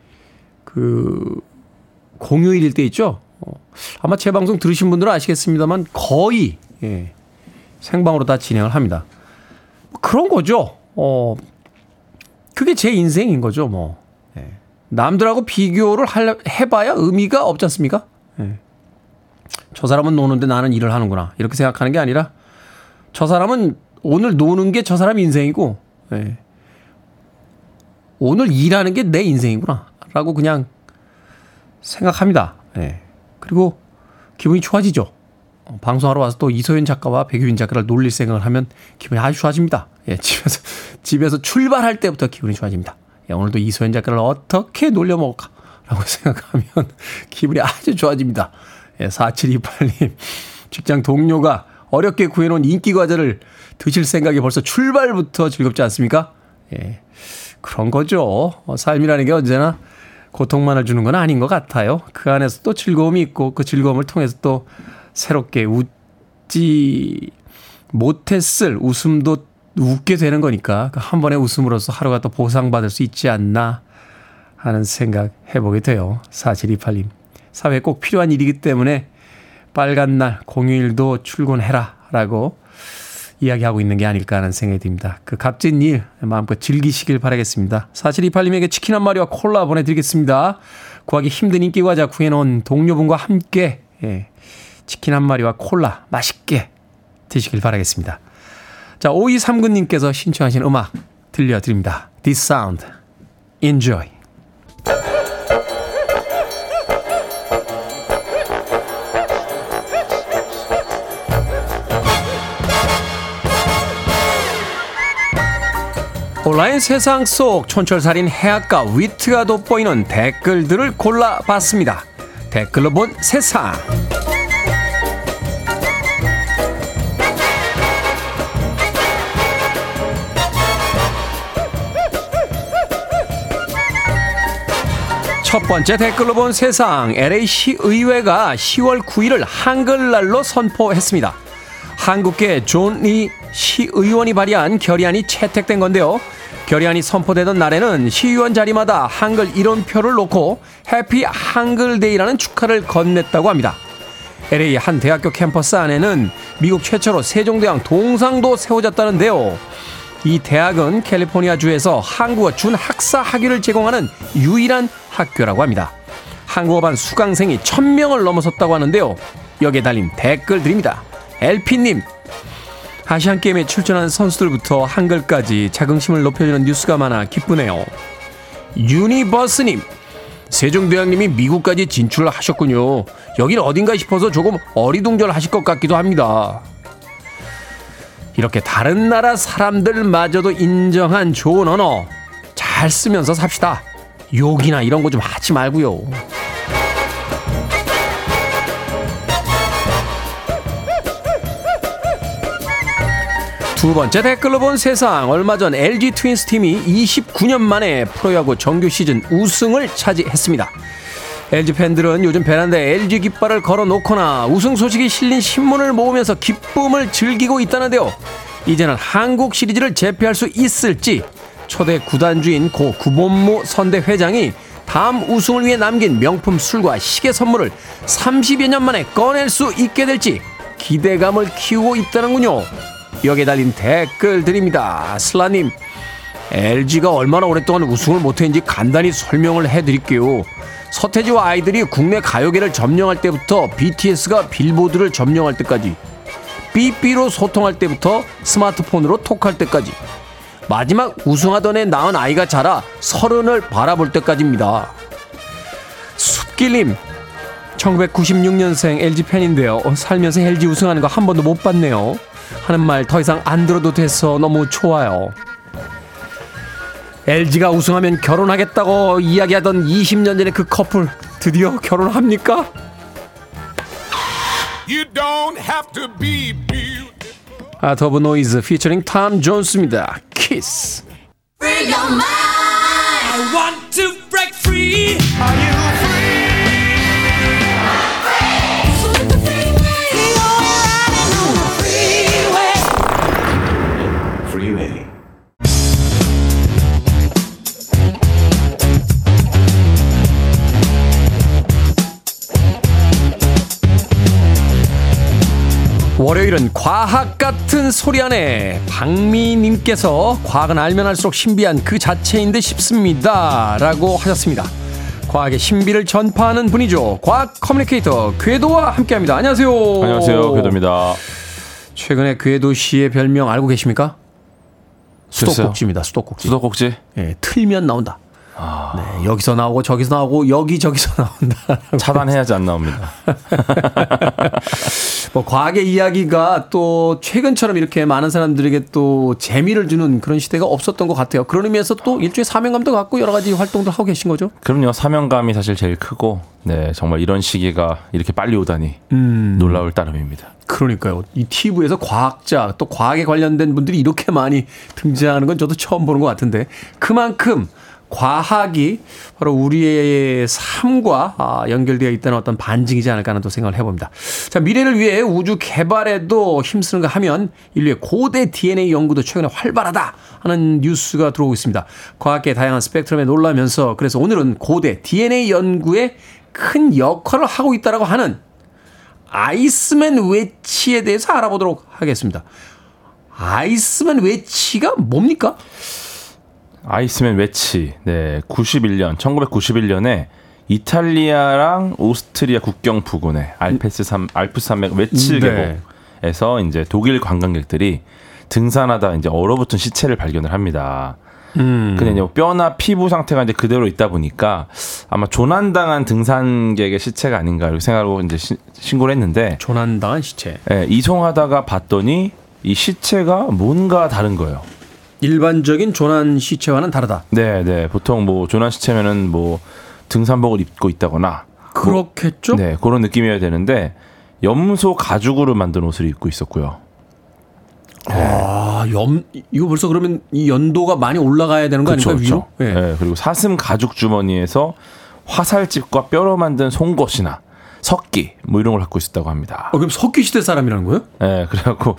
그 공휴일일 때 있죠. 어, 아마 제 방송 들으신 분들은 아시겠습니다만 거의 예, 생방으로 다 진행을 합니다. 뭐 그런 거죠. 어, 그게 제 인생인 거죠. 뭐 예. 남들하고 비교를 할, 해봐야 의미가 없지 않습니까? 예. 저 사람은 노는데 나는 일을 하는구나 이렇게 생각하는 게 아니라 저 사람은 오늘 노는 게 저 사람 인생이고 예. 오늘 일하는 게 내 인생이구나 라고 그냥 생각합니다. 예. 그리고 기분이 좋아지죠. 어, 방송하러 와서 또 이소연 작가와 백유인 작가를 놀릴 생각을 하면 기분이 아주 좋아집니다. 예, 집에서 집에서 출발할 때부터 기분이 좋아집니다. 예, 오늘도 이소연 작가를 어떻게 놀려 먹을까 라고 생각하면 기분이 아주 좋아집니다. 예, 4728님 직장 동료가 어렵게 구해놓은 인기 과자를 드실 생각이 벌써 출발부터 즐겁지 않습니까? 예. 그런 거죠. 어, 삶이라는 게 언제나 고통만을 주는 건 아닌 것 같아요. 그 안에서 또 즐거움이 있고 그 즐거움을 통해서 또 새롭게 웃지 못했을 웃음도 웃게 되는 거니까 그 한 번의 웃음으로써 하루가 또 보상받을 수 있지 않나 하는 생각 해보게 돼요. 4728님. 사회에 꼭 필요한 일이기 때문에 빨간 날 공휴일도 출근해라 라고 이야기하고 있는 게 아닐까 하는 생각이 듭니다. 그 값진 일 마음껏 즐기시길 바라겠습니다. 4728님에게 치킨 한 마리와 콜라 보내드리겠습니다. 구하기 힘든 인기과자 구해놓은 동료분과 함께 예, 치킨 한 마리와 콜라 맛있게 드시길 바라겠습니다. 자, 5239님께서 신청하신 음악 들려드립니다. This Sound, Enjoy. 온라인 세상 속 촌철살인 해악과 위트가 돋보이는 댓글들을 골라봤습니다. 댓글로 본 세상. 첫 번째 댓글로 본 세상 LA시 의회가 10월 9일을 한글날로 선포했습니다. 한국계 존리 시의원이 발의한 결의안이 채택된 건데요. 결의안이 선포되던 날에는 시의원 자리마다 한글 이론표를 놓고 해피 한글데이라는 축하를 건넸다고 합니다. LA 한 대학교 캠퍼스 안에는 미국 최초로 세종대왕 동상도 세워졌다는데요. 이 대학은 캘리포니아주에서 한국어 준학사 학위를 제공하는 유일한 학교라고 합니다. 한국어반 수강생이 1000명을 넘어섰다고 하는데요. 여기에 달린 댓글들입니다. LP님, 아시안게임에 출전한 선수들부터 한글까지 자긍심을 높여주는 뉴스가 많아 기쁘네요. 유니버스님, 세종대왕님이 미국까지 진출을 하셨군요. 여긴 어딘가 싶어서 조금 어리둥절하실 것 같기도 합니다. 이렇게 다른 나라 사람들마저도 인정한 좋은 언어 잘 쓰면서 삽시다. 욕이나 이런 거 좀 하지 말고요. 두 번째 댓글로 본 세상 얼마 전 LG 트윈스 팀이 29년 만에 프로야구 정규 시즌 우승을 차지했습니다. LG 팬들은 요즘 베란다에 LG 깃발을 걸어 놓거나 우승 소식이 실린 신문을 모으면서 기쁨을 즐기고 있다는데요. 이제는 한국 시리즈를 재패할 수 있을지 초대 구단주인 고 구본무 선대 회장이 다음 우승을 위해 남긴 명품 술과 시계 선물을 30여 년 만에 꺼낼 수 있게 될지 기대감을 키우고 있다는군요. 여기에 달린 댓글들입니다. 슬라님, LG가 얼마나 오랫동안 우승을 못했는지 간단히 설명을 해드릴게요. 서태지와 아이들이 국내 가요계를 점령할 때부터 BTS가 빌보드를 점령할 때까지 삐삐로 소통할 때부터 스마트폰으로 톡할 때까지 마지막 우승하던 애 낳은 아이가 자라 서른을 바라볼 때까지입니다. 숲길님 1996년생 LG 팬인데요. 어, 살면서 LG 우승하는 거 한 번도 못 봤네요. 하는 말 더 이상 안 들어도 돼서 너무 좋아요. LG가 우승하면 결혼하겠다고 이야기하던 20년 전의 그 커플 드디어 결혼합니까? You don't have to be beautiful. 아더브 노이즈 피처링 탐 존스입니다. 키스. Free your mind. I want to break free. 월요일은 과학 같은 소리 안에 박미님께서 과학은 알면 알수록 신비한 그 자체인 듯 싶습니다. 라고 하셨습니다. 과학의 신비를 전파하는 분이죠. 과학 커뮤니케이터 궤도와 함께 합니다. 안녕하세요. 안녕하세요. 궤도입니다. 최근에 궤도 씨의 별명 알고 계십니까? 수도꼭지입니다. 수도꼭지. 수도꼭지? 예, 틀면 나온다. 아. 네, 여기서 나오고 저기서 나오고 여기 저기서 나온다. 차단해야지 안 나옵니다. 뭐 과학의 이야기가 또 최근처럼 이렇게 많은 사람들에게 또 재미를 주는 그런 시대가 없었던 것 같아요. 그런 의미에서 또 일종의 사명감도 갖고 여러 가지 활동들 하고 계신 거죠. 그럼요. 사명감이 사실 제일 크고, 네, 정말 이런 시기가 이렇게 빨리 오다니 놀라울 따름입니다. 그러니까요. 이 TV에서 과학자 또 과학에 관련된 분들이 이렇게 많이 등장하는 건 저도 처음 보는 것 같은데 그만큼 과학이 바로 우리의 삶과 아, 연결되어 있다는 어떤 반증이지 않을까 하는 또 생각을 해봅니다. 자, 미래를 위해 우주 개발에도 힘쓰는가 하면 인류의 고대 DNA 연구도 최근에 활발하다 하는 뉴스가 들어오고 있습니다. 과학계 다양한 스펙트럼에 놀라면서 그래서 오늘은 고대 DNA 연구에 큰 역할을 하고 있다라고 하는 아이스맨 외치에 대해서 알아보도록 하겠습니다. 아이스맨 외치가 뭡니까? 아이스맨 웨치, 네, 91년, 1991년에 이탈리아랑 오스트리아 국경 부근에 알페스 산 알프 산맥 네. 계곡에서 이제 독일 관광객들이 등산하다 이제 얼어붙은 시체를 발견을 합니다. 음. 근데 이제 뭐 뼈나 피부 상태가 이제 그대로 있다 보니까 아마 조난당한 등산객의 시체가 아닌가 이렇게 생각하고 이제 시- 신고를 했는데 조난당한 시체. 예, 이송하다가 봤더니 이 시체가 뭔가 다른 거예요. 일반적인 조난 시체와는 다르다. 네, 네. 보통 뭐 조난 시체면은 뭐 등산복을 입고 있다거나 그렇겠죠? 네, 그런 느낌이어야 되는데 염소 가죽으로 만든 옷을 입고 있었고요. 아, 염 이거 벌써 그러면 이 연도가 많이 올라가야 되는 거 그쵸, 위로? 그쵸. 예. 네, 그리고 사슴 가죽 주머니에서 화살집과 뼈로 만든 송곳이나 석기 뭐 이런 걸 갖고 있었다고 합니다. 어, 그럼 석기 시대 사람이라는 거예요? 네, 그래갖고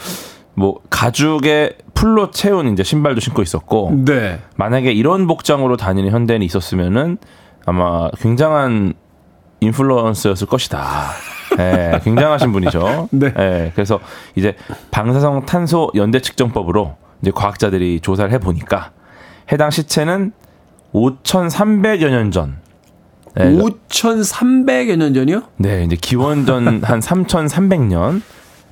뭐 가죽에 풀로 채운 이제 신발도 신고 있었고 네. 만약에 이런 복장으로 다니는 현대인이 있었으면은 아마 굉장한 인플루언서였을 것이다. 예, 굉장하신 분이죠. 네. 예, 그래서 이제 방사성 탄소 연대 측정법으로 이제 과학자들이 조사를 해 보니까 해당 시체는 5,300여 년 전. 예, 5,300여 년 전이요? 네, 이제 기원전 한 3,300년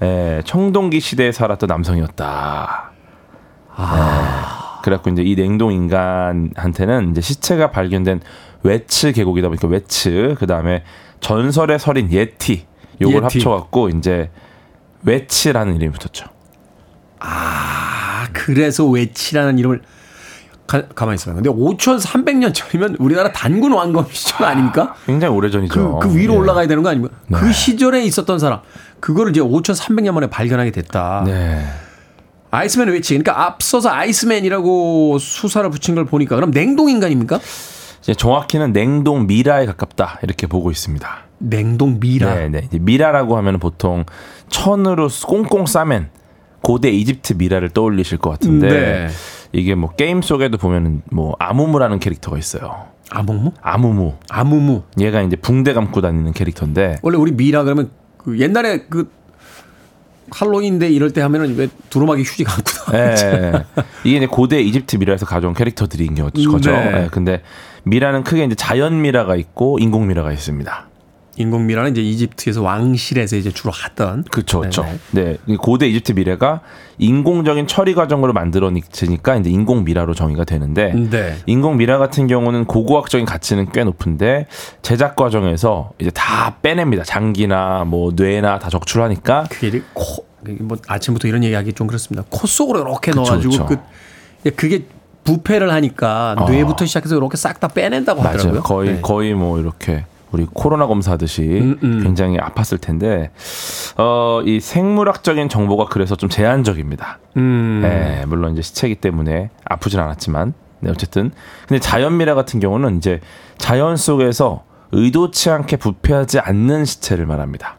예, 청동기 시대에 살았던 남성이었다. 아. 그래갖고 이제 이 냉동 인간한테는 이제 시체가 발견된 웨츠 계곡이다 보니까 웨츠 그 다음에 전설의 설인 예티 요걸 예티. 합쳐갖고 이제 웨치라는 이름이 붙었죠. 아, 그래서 외치라는 이름을 가, 가만히 있어요. 근데 5,300년 전이면 우리나라 단군 왕검 시절 아닙니까? 굉장히 오래 전이죠. 그, 그 위로 예. 올라가야 되는 거 아닙니까? 네. 그 시절에 있었던 사람. 그거를 이제 5,300년 만에 발견하게 됐다. 네. 아이스맨 외치. 그러니까 앞서서 아이스맨이라고 수사를 붙인 걸 보니까 그럼 냉동 인간입니까? 이제 정확히는 냉동 미라에 가깝다 이렇게 보고 있습니다. 냉동 미라. 네, 네. 미라라고 하면 보통 천으로 꽁꽁 싸맨 고대 이집트 미라를 떠올리실 것 같은데 네. 이게 뭐 게임 속에도 보면은 뭐 아무무라는 캐릭터가 있어요. 아무무? 아무무. 아무무. 얘가 이제 붕대 감고 다니는 캐릭터인데 원래 우리 미라 그러면 그 옛날에 그 할로윈데이 이럴 때 하면은 왜 두루마리 휴지 감고 예, 다니죠? 예. 이게 이제 고대 이집트 미라에서 가져온 캐릭터들인 거- 거죠. 네. 예, 근데 미라는 크게 이제 자연 미라가 있고 인공 미라가 있습니다. 인공 미라는 이제 이집트에서 왕실에서 이제 주로 하던 그렇죠, 그렇죠. 네, 이 고대 이집트 미래가 인공적인 처리 과정으로 만들어지니까 이제 인공 미라로 정의가 되는데 네. 인공 미라 같은 경우는 고고학적인 가치는 꽤 높은데 제작 과정에서 이제 다 빼냅니다. 장기나 뭐 뇌나 다 적출하니까 그게 코, 뭐 아침부터 이런 얘기하기 좀 그렇습니다. 코 속으로 이렇게 넣어가지고 그쵸. 그 그게 부패를 하니까 어. 뇌부터 시작해서 이렇게 싹 다 빼낸다고 하더라고요. 맞아요. 거의 네. 거의 뭐 이렇게 우리 코로나 검사하듯이 음, 음. 굉장히 아팠을 텐데 어 이 생물학적인 정보가 그래서 좀 제한적입니다. 음. 네, 물론 이제 시체이기 때문에 아프진 않았지만 네, 어쨌든 근데 자연 미라 같은 경우는 이제 자연 속에서 의도치 않게 부패하지 않는 시체를 말합니다.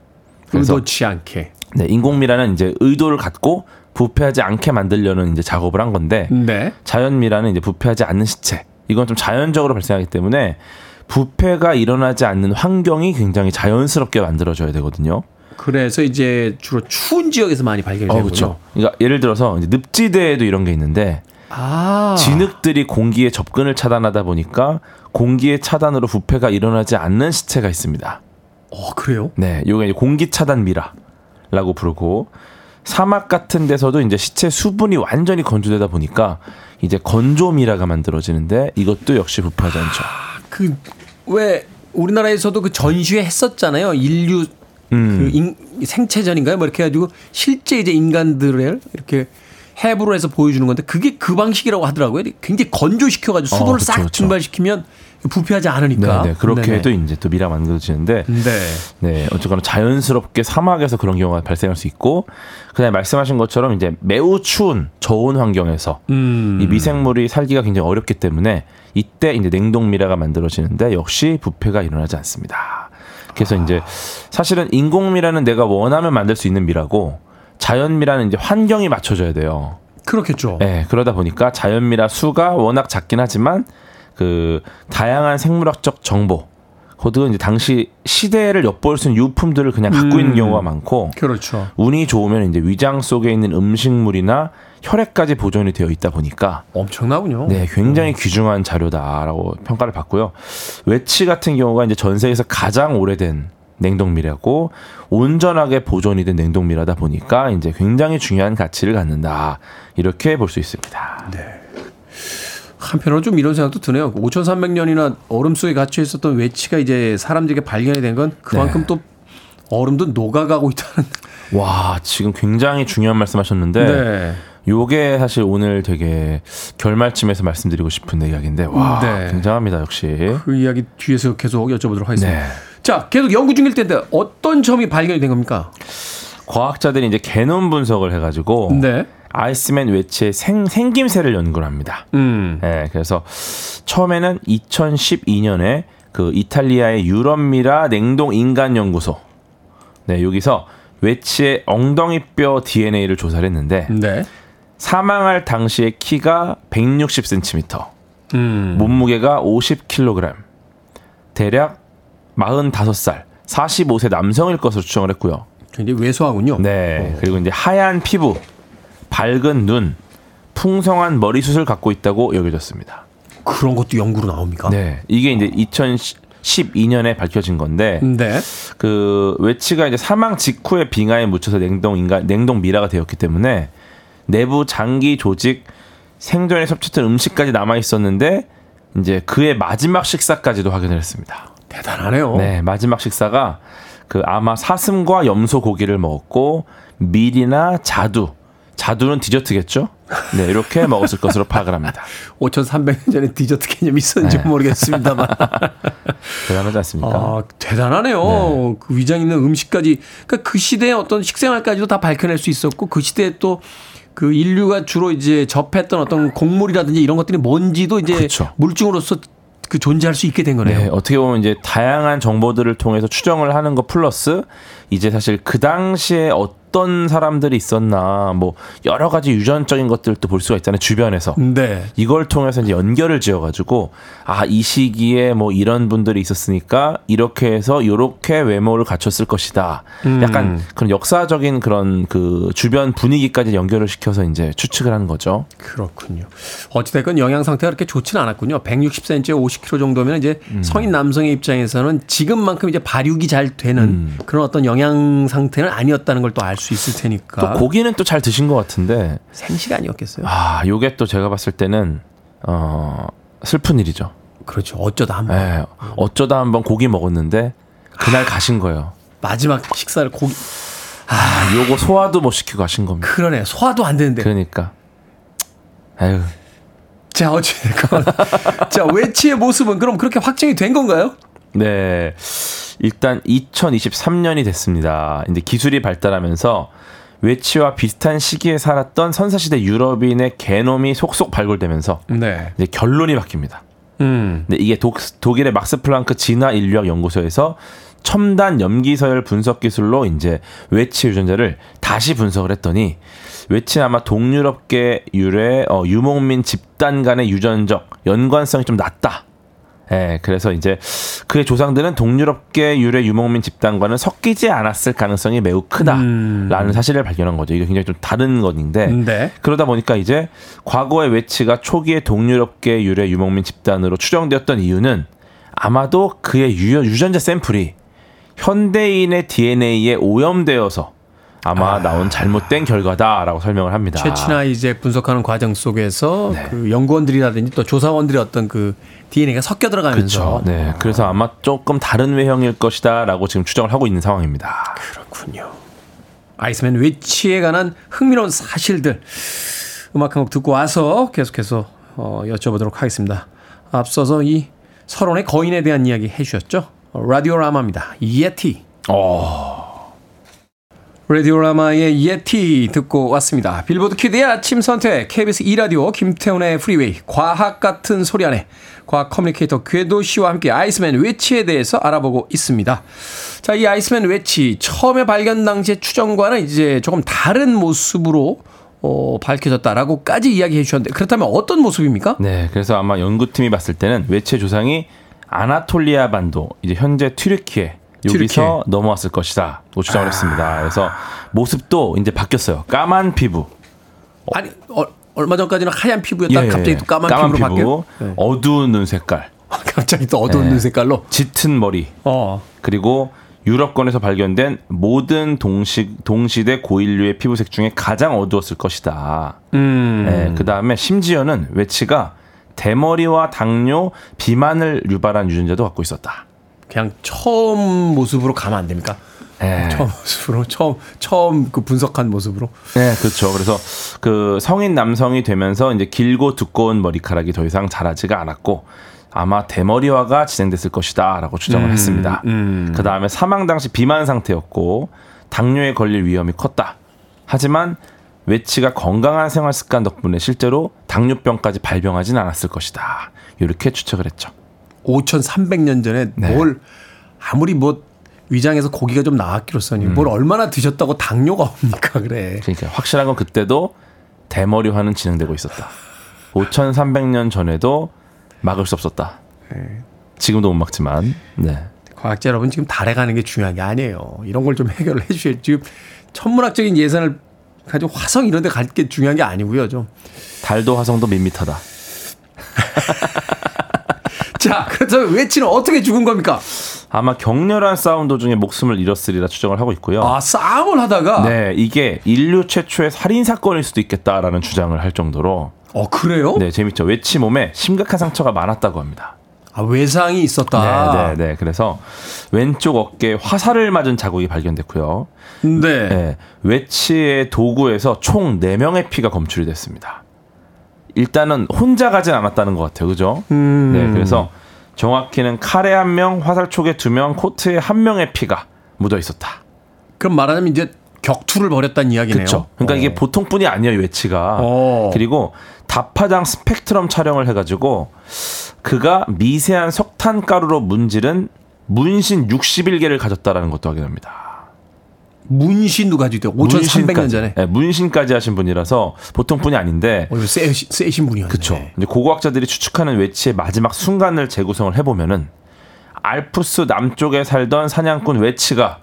그래서 의도치 않게. 네, 인공 미라는 이제 의도를 갖고 부패하지 않게 만들려는 이제 작업을 한 건데 네. 자연 미라는 이제 부패하지 않는 시체. 이건 좀 자연적으로 발생하기 때문에 부패가 일어나지 않는 환경이 굉장히 자연스럽게 만들어져야 되거든요. 그래서 이제 주로 추운 지역에서 많이 발견이 어, 되고요. 그렇죠. 그러니까 예를 들어서 이제 늪지대에도 이런 게 있는데 아. 진흙들이 공기의 접근을 차단하다 보니까 공기의 차단으로 부패가 일어나지 않는 시체가 있습니다. 어, 그래요? 네, 요게 이제 공기 차단 미라라고 부르고 사막 같은 데서도 이제 시체 수분이 완전히 건조되다 보니까 이제 건조 미라가 만들어지는데 이것도 역시 부패하지 않죠. 그 왜 우리나라에서도 그 전시회 했었잖아요. 인류 음. 그 인, 생체전인가요? 뭐 이렇게 해가지고 실제 이제 인간들을 이렇게 해부를 해서 보여주는 건데 그게 그 방식이라고 하더라고요. 굉장히 건조시켜가지고 어, 수분을 그쵸, 싹 그쵸. 증발시키면 부패하지 않으니까. 네, 네. 그렇게 네네. 해도 이제 또 미라 만들어지는데 네. 네, 어쨌거나 자연스럽게 사막에서 그런 경우가 발생할 수 있고, 그다음에 말씀하신 것처럼 이제 매우 추운 저온 환경에서 음. 이 미생물이 살기가 굉장히 어렵기 때문에 이때 이제 냉동 미라가 만들어지는데 역시 부패가 일어나지 않습니다. 그래서 이제 사실은 인공 미라는 내가 원하면 만들 수 있는 미라고 자연 미라는 이제 환경이 맞춰져야 돼요. 그렇겠죠. 네, 그러다 보니까 자연 미라 수가 워낙 작긴 하지만 그 다양한 생물학적 정보, 그것도 이제 당시 시대를 엿볼 수 있는 유품들을 그냥 갖고 음. 있는 경우가 많고 그렇죠. 운이 좋으면 이제 위장 속에 있는 음식물이나 혈액까지 보존이 되어 있다 보니까 엄청나군요. 네, 굉장히 귀중한 자료다라고 평가를 받고요. 외치 같은 경우가 이제 전 세계에서 가장 오래된 냉동미라고 온전하게 보존이 된 냉동미라다 보니까 이제 굉장히 중요한 가치를 갖는다. 이렇게 볼 수 있습니다. 한편으로 좀 이런 생각도 드네요. 5,300년이나 얼음 속에 갇혀 있었던 외치가 이제 사람들에게 발견이 된 건 그만큼 네. 또 얼음도 녹아가고 있다는. 와, 지금 굉장히 중요한 말씀하셨는데 네. 요게 사실 오늘 되게 결말쯤에서 말씀드리고 싶은 이야기인데 와, 네. 굉장합니다, 역시. 그 이야기 뒤에서 계속 여쭤보도록 하겠습니다. 네. 자, 계속 연구 중일 텐데 어떤 점이 발견이 된 겁니까? 과학자들이 이제 개놈 분석을 해 가지고 네. 아이스맨 외치의 생, 생김새를 연구를 합니다. 음. 네, 그래서 처음에는 2012년에 그 이탈리아의 유럽미라 냉동 인간 연구소. 네, 여기서 외치의 엉덩이뼈 DNA를 조사를 했는데 네. 사망할 당시의 키가 160cm, 음. 몸무게가 50kg, 대략 45살, 45세 남성일 것으로 추정을 했고요. 굉장히 왜소하군요. 네. 그리고 이제 하얀 피부, 밝은 눈, 풍성한 머리숱을 갖고 있다고 여겨졌습니다. 그런 것도 연구로 나옵니까? 네. 이게 이제 2012년에 밝혀진 건데 네. 그 외치가 이제 사망 직후에 빙하에 묻혀서 냉동 인간 냉동 미라가 되었기 때문에 내부 장기 조직 생전에 섭취했던 음식까지 남아 있었는데 이제 그의 마지막 식사까지도 확인을 했습니다. 대단하네요. 네, 마지막 식사가 그 아마 사슴과 염소 고기를 먹었고 밀이나 자두, 자두는 디저트겠죠? 네, 이렇게 먹었을 것으로 파악을 합니다. 5,300년 전에 디저트 개념이 있었는지 네. 모르겠습니다만. 대단하지 않습니까? 아, 대단하네요. 그 위장 있는 음식까지. 그러니까 그 시대의 어떤 식생활까지도 다 밝혀낼 수 있었고 그 시대에 또 그 인류가 주로 이제 접했던 어떤 곡물이라든지 이런 것들이 뭔지도 이제 그렇죠. 물증으로서 그 존재할 수 있게 된 거네요. 네, 어떻게 보면 이제 다양한 정보들을 통해서 추정을 하는 것 플러스 이제 사실 그 당시에 어떤 사람들이 있었나 뭐 여러 가지 유전적인 것들도 볼 수가 있잖아요 주변에서 네. 이걸 통해서 이제 연결을 지어가지고 아 이 시기에 뭐 이런 분들이 있었으니까 이렇게 해서 요렇게 외모를 갖췄을 것이다. 음. 약간 그런 역사적인 그런 그 주변 분위기까지 연결을 시켜서 이제 추측을 하는 거죠. 그렇군요. 어찌됐건 영양 상태가 그렇게 좋지는 않았군요. 160cm에 50kg 정도면 이제 음. 성인 남성의 입장에서는 지금만큼 이제 발육이 잘 되는 음. 그런 어떤 영양 상태는 아니었다는 걸 또 알수 있을 테니까. 또 고기는 또 잘 드신 것 같은데 생시가 아니었겠어요. 아 요게 또 제가 봤을 때는 어 슬픈 일이죠. 그렇죠. 어쩌다 한번 예, 어쩌다 한 번 고기 먹었는데 그날 가신 거예요. 마지막 식사를 고기 아, 요거 소화도 못 시키고 가신 겁니다. 그러네 소화도 안 되는데. 그러니까. 아유, 자 어찌됐건 자 외치의 모습은 그럼 그렇게 확정이 된 건가요? 네. 일단 2023년이 됐습니다. 이제 기술이 발달하면서 외치와 비슷한 시기에 살았던 선사시대 유럽인의 게놈이 속속 발굴되면서 네. 이제 결론이 바뀝니다. 음. 네, 이게 독, 독일의 막스 플랑크 진화 인류학 연구소에서 첨단 염기서열 분석 기술로 이제 외치 유전자를 다시 분석을 했더니 외치는 아마 동유럽계 유래 어, 유목민 집단 간의 유전적 연관성이 좀 낮다. 예, 그래서 이제 그의 조상들은 동유럽계 유래 유목민 집단과는 섞이지 않았을 가능성이 매우 크다라는 사실을 발견한 거죠. 이게 굉장히 좀 다른 건인데 네. 그러다 보니까 이제 과거의 외치가 초기에 동유럽계 유래 유목민 집단으로 추정되었던 이유는 아마도 그의 유, 유전자 샘플이 현대인의 DNA에 오염되어서 아마 나온 잘못된 결과다라고 설명을 합니다. 최치나 이제 분석하는 과정 속에서 네. 그 연구원들이라든지 또 조사원들의 어떤 그 DNA가 섞여 들어가면서 그렇죠. 네. 그래서 아마 조금 다른 외형일 것이다라고 지금 추정을 하고 있는 상황입니다. 그렇군요. 아이스맨 외치에 관한 흥미로운 사실들 음악 한 곡 듣고 와서 계속해서 어, 여쭤보도록 하겠습니다. 앞서서 이 설원의 거인에 대한 이야기 해주셨죠? 어, 라디오라마입니다. 예티. 라디오라마의 예티 듣고 왔습니다. 빌보드 kid의 아침 선택, KBS 2라디오, 김태훈의 프리웨이, 과학 같은 소리하네 과학 커뮤니케이터 궤도 씨와 함께 아이스맨 외치에 대해서 알아보고 있습니다. 자, 이 아이스맨 웨치 처음에 발견 당시의 추정과는 이제 조금 다른 모습으로 어, 밝혀졌다라고까지 이야기해 주셨는데 그렇다면 어떤 모습입니까? 네. 그래서 아마 연구팀이 봤을 때는 외체 조상이 아나톨리아 반도 이제 현재 튀르키예 여기서 튀르키예. 넘어왔을 것이다. 고 추정을 했습니다. 그래서 모습도 이제 바뀌었어요. 까만 피부. 아니 어, 얼마 전까지는 하얀 피부였다 예, 갑자기 또 까만, 피부로 바뀌어. 네. 어두운 눈 색깔, 갑자기 또 어두운 네. 눈 색깔로. 짙은 머리, 어. 그리고 유럽권에서 발견된 모든 동시, 동시대 고인류의 피부색 중에 가장 어두웠을 것이다. 음. 네, 그 다음에 심지어는 외치가 대머리와 당뇨, 비만을 유발한 유전자도 갖고 있었다. 그냥 처음 모습으로 가면 안 됩니까? 예. 처음 모습으로 처음 처음 그 분석한 모습으로. 네, 그렇죠. 그래서 그 성인 남성이 되면서 이제 길고 두꺼운 머리카락이 더 이상 자라지가 않았고 아마 대머리화가 진행됐을 것이다라고 추정을 했습니다. 그 다음에 사망 당시 비만 상태였고 당뇨에 걸릴 위험이 컸다. 하지만 웨치가 건강한 생활 습관 덕분에 실제로 당뇨병까지 발병하진 않았을 것이다. 이렇게 추측을 했죠. 5,300년 전에 네. 뭘 아무리 뭐 위장에서 고기가 좀 나왔기로서니 뭘 얼마나 드셨다고 당뇨가 옵니까 그래. 그러니까 확실한 건 그때도 대머리화는 진행되고 있었다. 5,300년 전에도 막을 수 없었다. 지금도 못 막지만, 네. 과학자 여러분 지금 달에 가는 게 중요한 게 아니에요. 이런 걸 좀 해결을 해주셔야 지금 천문학적인 예산을 가지고 화성 이런 데 갈 게 중요한 게 아니고요. 좀. 달도 화성도 밋밋하다. 자, 그래서 외치는 어떻게 죽은 겁니까? 아마 격렬한 싸움 도중에 목숨을 잃었으리라 추정을 하고 있고요. 아, 싸움을 하다가. 네, 이게 인류 최초의 살인 사건일 수도 있겠다라는 주장을 할 정도로 어, 그래요? 네, 재밌죠. 외치 몸에 심각한 상처가 많았다고 합니다. 아, 외상이 있었다. 네, 네, 네. 그래서 왼쪽 어깨에 화살을 맞은 자국이 발견됐고요. 네. 네, 외치의 도구에서 총 4명의 피가 검출이 됐습니다. 일단은 혼자 가진 않았다는 것 같아요. 그죠? 음. 네, 그래서 정확히는 칼에 한 명, 화살촉에 두 명, 코트에 한 명의 피가 묻어 있었다. 그럼 말하자면 이제 격투를 벌였다는 이야기네요. 그렇죠. 그러니까 어. 이게 보통뿐이 아니에요, 외치가. 어. 그리고 다파장 스펙트럼 촬영을 해가지고 그가 미세한 석탄 가루로 문지른 문신 61개를 가졌다라는 것도 확인합니다. 문신도 가지고 있대요. 5,300년 전에. 네, 문신까지 하신 분이라서 보통뿐이 아닌데. 어, 세, 세신 분이었네. 그렇죠. 이제 고고학자들이 추측하는 외치의 마지막 순간을 재구성을 해보면은 알프스 남쪽에 살던 사냥꾼 외치가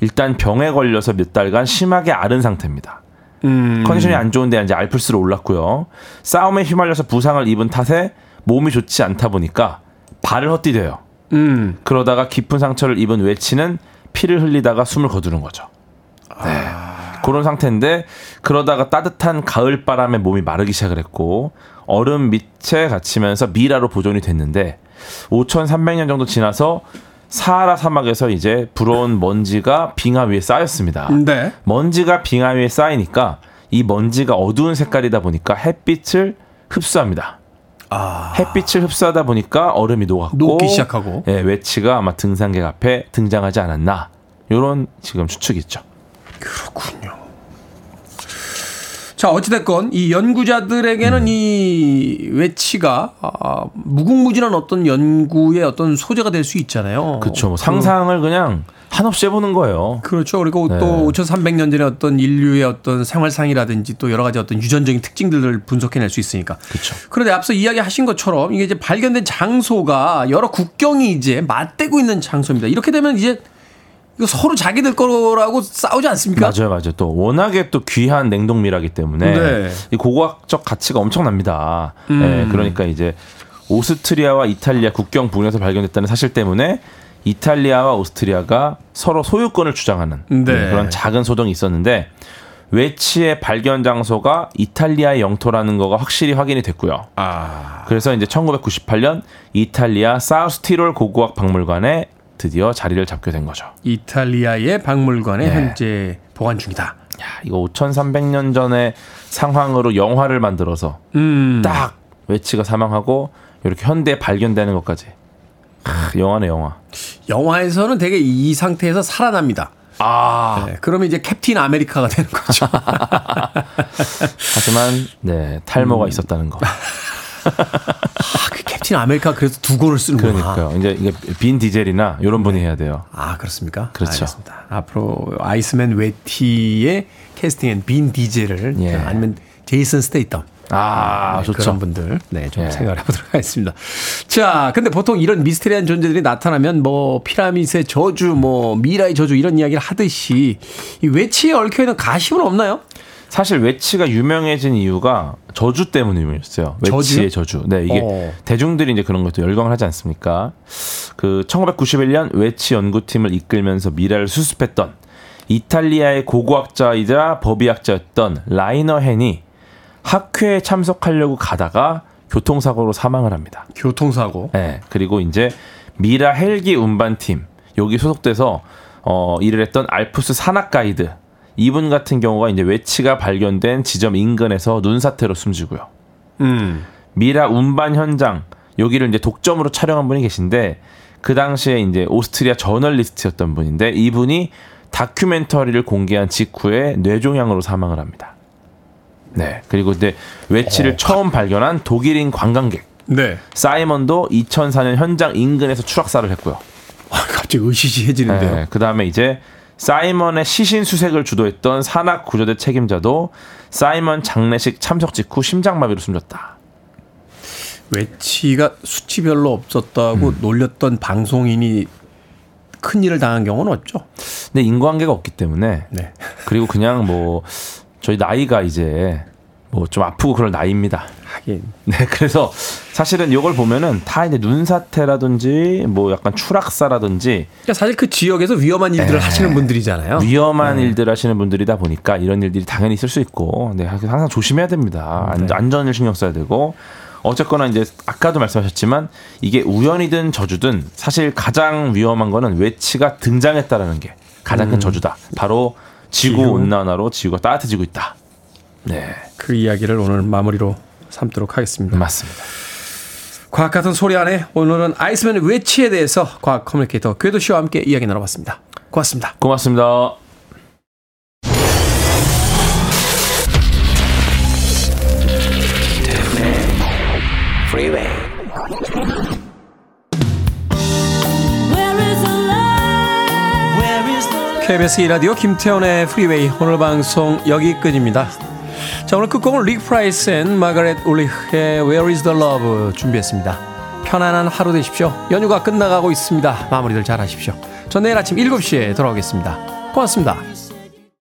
일단 병에 걸려서 몇 달간 심하게 앓은 상태입니다. 음. 컨디션이 안 좋은데 이제 알프스로 올랐고요. 싸움에 휘말려서 부상을 입은 탓에 몸이 좋지 않다 보니까 발을 헛디뎌요. 음. 그러다가 깊은 상처를 입은 외치는 피를 흘리다가 숨을 거두는 거죠. 네. 그런 상태인데 그러다가 따뜻한 가을 바람에 몸이 마르기 시작을 했고 얼음 밑에 갇히면서 미라로 보존이 됐는데 5,300년 정도 지나서 사하라 사막에서 이제 불어온 먼지가 빙하 위에 쌓였습니다. 네. 먼지가 빙하 위에 쌓이니까 이 먼지가 어두운 색깔이다 보니까 햇빛을 흡수합니다. 햇빛을 흡수하다 보니까 얼음이 녹았고 녹기 시작하고. 예, 외치가 아마 등산객 앞에 등장하지 않았나. 요런 지금 추측이 있죠. 그렇군요. 자, 어찌됐건 이 연구자들에게는 이 외치가 아, 무궁무진한 어떤 연구의 어떤 소재가 될 수 있잖아요. 그렇죠. 뭐 상상을 그냥 한없이 해보는 거예요. 그렇죠. 그리고 네. 또 5,300년 전의 어떤 인류의 어떤 생활상이라든지 또 여러 가지 어떤 유전적인 특징들을 분석해낼 수 있으니까. 그렇죠. 그런데 앞서 이야기하신 것처럼 이게 이제 발견된 장소가 여러 국경이 이제 맞대고 있는 장소입니다. 이렇게 되면 이제 이거 서로 자기들 거라고 싸우지 않습니까? 맞아요, 맞아요. 또 워낙에 또 귀한 냉동미라기 때문에 네. 이 고고학적 가치가 엄청납니다. 음. 예, 그러니까 이제 오스트리아와 이탈리아 국경 부근에서 발견됐다는 사실 때문에 이탈리아와 오스트리아가 서로 소유권을 주장하는 네. 네, 그런 작은 소동이 있었는데 외치의 발견 장소가 이탈리아의 영토라는 거가 확실히 확인이 됐고요. 아. 그래서 이제 1998년 이탈리아 사우스티롤 고고학 박물관에 드디어 자리를 잡게 된 거죠. 이탈리아의 박물관에 네. 현재 보관 중이다. 야, 이거 5,300년 전의 상황으로 영화를 만들어서 음. 딱 외치가 사망하고 이렇게 현대에 발견되는 것까지. 크, 영화네 영화. 영화에서는 되게 이 상태에서 살아납니다. 아. 네, 그러면 이제 캡틴 아메리카가 되는 거죠. 하지만 네 탈모가 있었다는 거. 아, 그 캡틴 아메리카 그래서 두건을 쓰는구나. 그러니까요. 이제 이게 빈 디젤이나 이런 분이 해야 돼요. 아 그렇습니까? 그렇죠. 알겠습니다. 앞으로 아이스맨 외치의 캐스팅엔 빈 디젤을 예. 아니면 제이슨 스테이텀 아 네, 좋죠. 그런 분들 네, 좀 예. 생각을 해보도록 하겠습니다. 자, 근데 보통 이런 미스테리한 존재들이 나타나면 뭐 피라미드의 저주, 뭐 미라의 저주 이런 이야기를 하듯이 이 외치에 얽혀 있는 가십은 없나요? 사실 외치가 유명해진 이유가 저주 때문에 유명했어요. 저주요? 외치의 저주. 네, 이게 어. 대중들이 이제 그런 것도 열광을 하지 않습니까? 그 1991년 외치 연구팀을 이끌면서 미라를 수습했던 이탈리아의 고고학자이자 법의학자였던 라이너 헨이 학회에 참석하려고 가다가 교통사고로 사망을 합니다. 교통사고. 네, 그리고 이제 미라 헬기 운반팀 여기 소속돼서 어, 일을 했던 알프스 산악 가이드 이분 같은 경우가 이제 외치가 발견된 지점 인근에서 눈사태로 숨지고요. 음. 미라 운반 현장 여기를 이제 독점으로 촬영한 분이 계신데 그 당시에 이제 오스트리아 저널리스트였던 분인데 이분이 다큐멘터리를 공개한 직후에 뇌종양으로 사망을 합니다. 네. 그리고 이제 외치를 처음 발견한 독일인 관광객 네. 사이먼도 2004년 현장 인근에서 추락사를 했고요. 아, 갑자기 의시시해지는데요. 네, 그 다음에 이제 사이먼의 시신 수색을 주도했던 산악 구조대 책임자도 사이먼 장례식 참석 직후 심장마비로 숨졌다. 외치가 수치 별로 없었다고 음. 놀렸던 방송인이 큰 일을 당한 경우는 없죠. 근데 인과관계가 없기 때문에 네. 그리고 그냥 뭐 저희 나이가 이제 뭐 좀 아프고 그럴 나이입니다. 하긴. 네, 그래서 사실은 이걸 보면은 다 이제 눈사태라든지 뭐 약간 추락사라든지 그러니까 사실 그 지역에서 위험한 일들을 네. 하시는 분들이잖아요. 위험한 일들 하시는 분들이다 보니까 이런 일들이 당연히 있을 수 있고, 네, 항상 조심해야 됩니다. 안, 네. 안전을 신경 써야 되고, 어쨌거나 이제 아까도 말씀하셨지만 이게 우연이든 저주든 사실 가장 위험한 거는 외치가 등장했다라는 게 가장 큰 저주다. 바로 지구 지구. 온난화로 지구가 따뜻해지고 있다. 네, 그 이야기를 오늘 마무리로 삼도록 하겠습니다. 맞습니다. 과학 같은 소리 안에 오늘은 아이스맨의 외치에 대해서 과학 커뮤니케이터 궤도 씨와 함께 이야기 나눠봤습니다. 고맙습니다. 고맙습니다. KBS 2라디오 김태훈의 프리웨이 오늘 방송 여기까지입니다. 자 오늘 끝곡은 Rick Price and Margaret Urlich의 Where is the Love 준비했습니다. 편안한 하루 되십시오. 연휴가 끝나가고 있습니다. 마무리들 잘 하십시오. 전 내일 아침 7시에 돌아오겠습니다. 고맙습니다.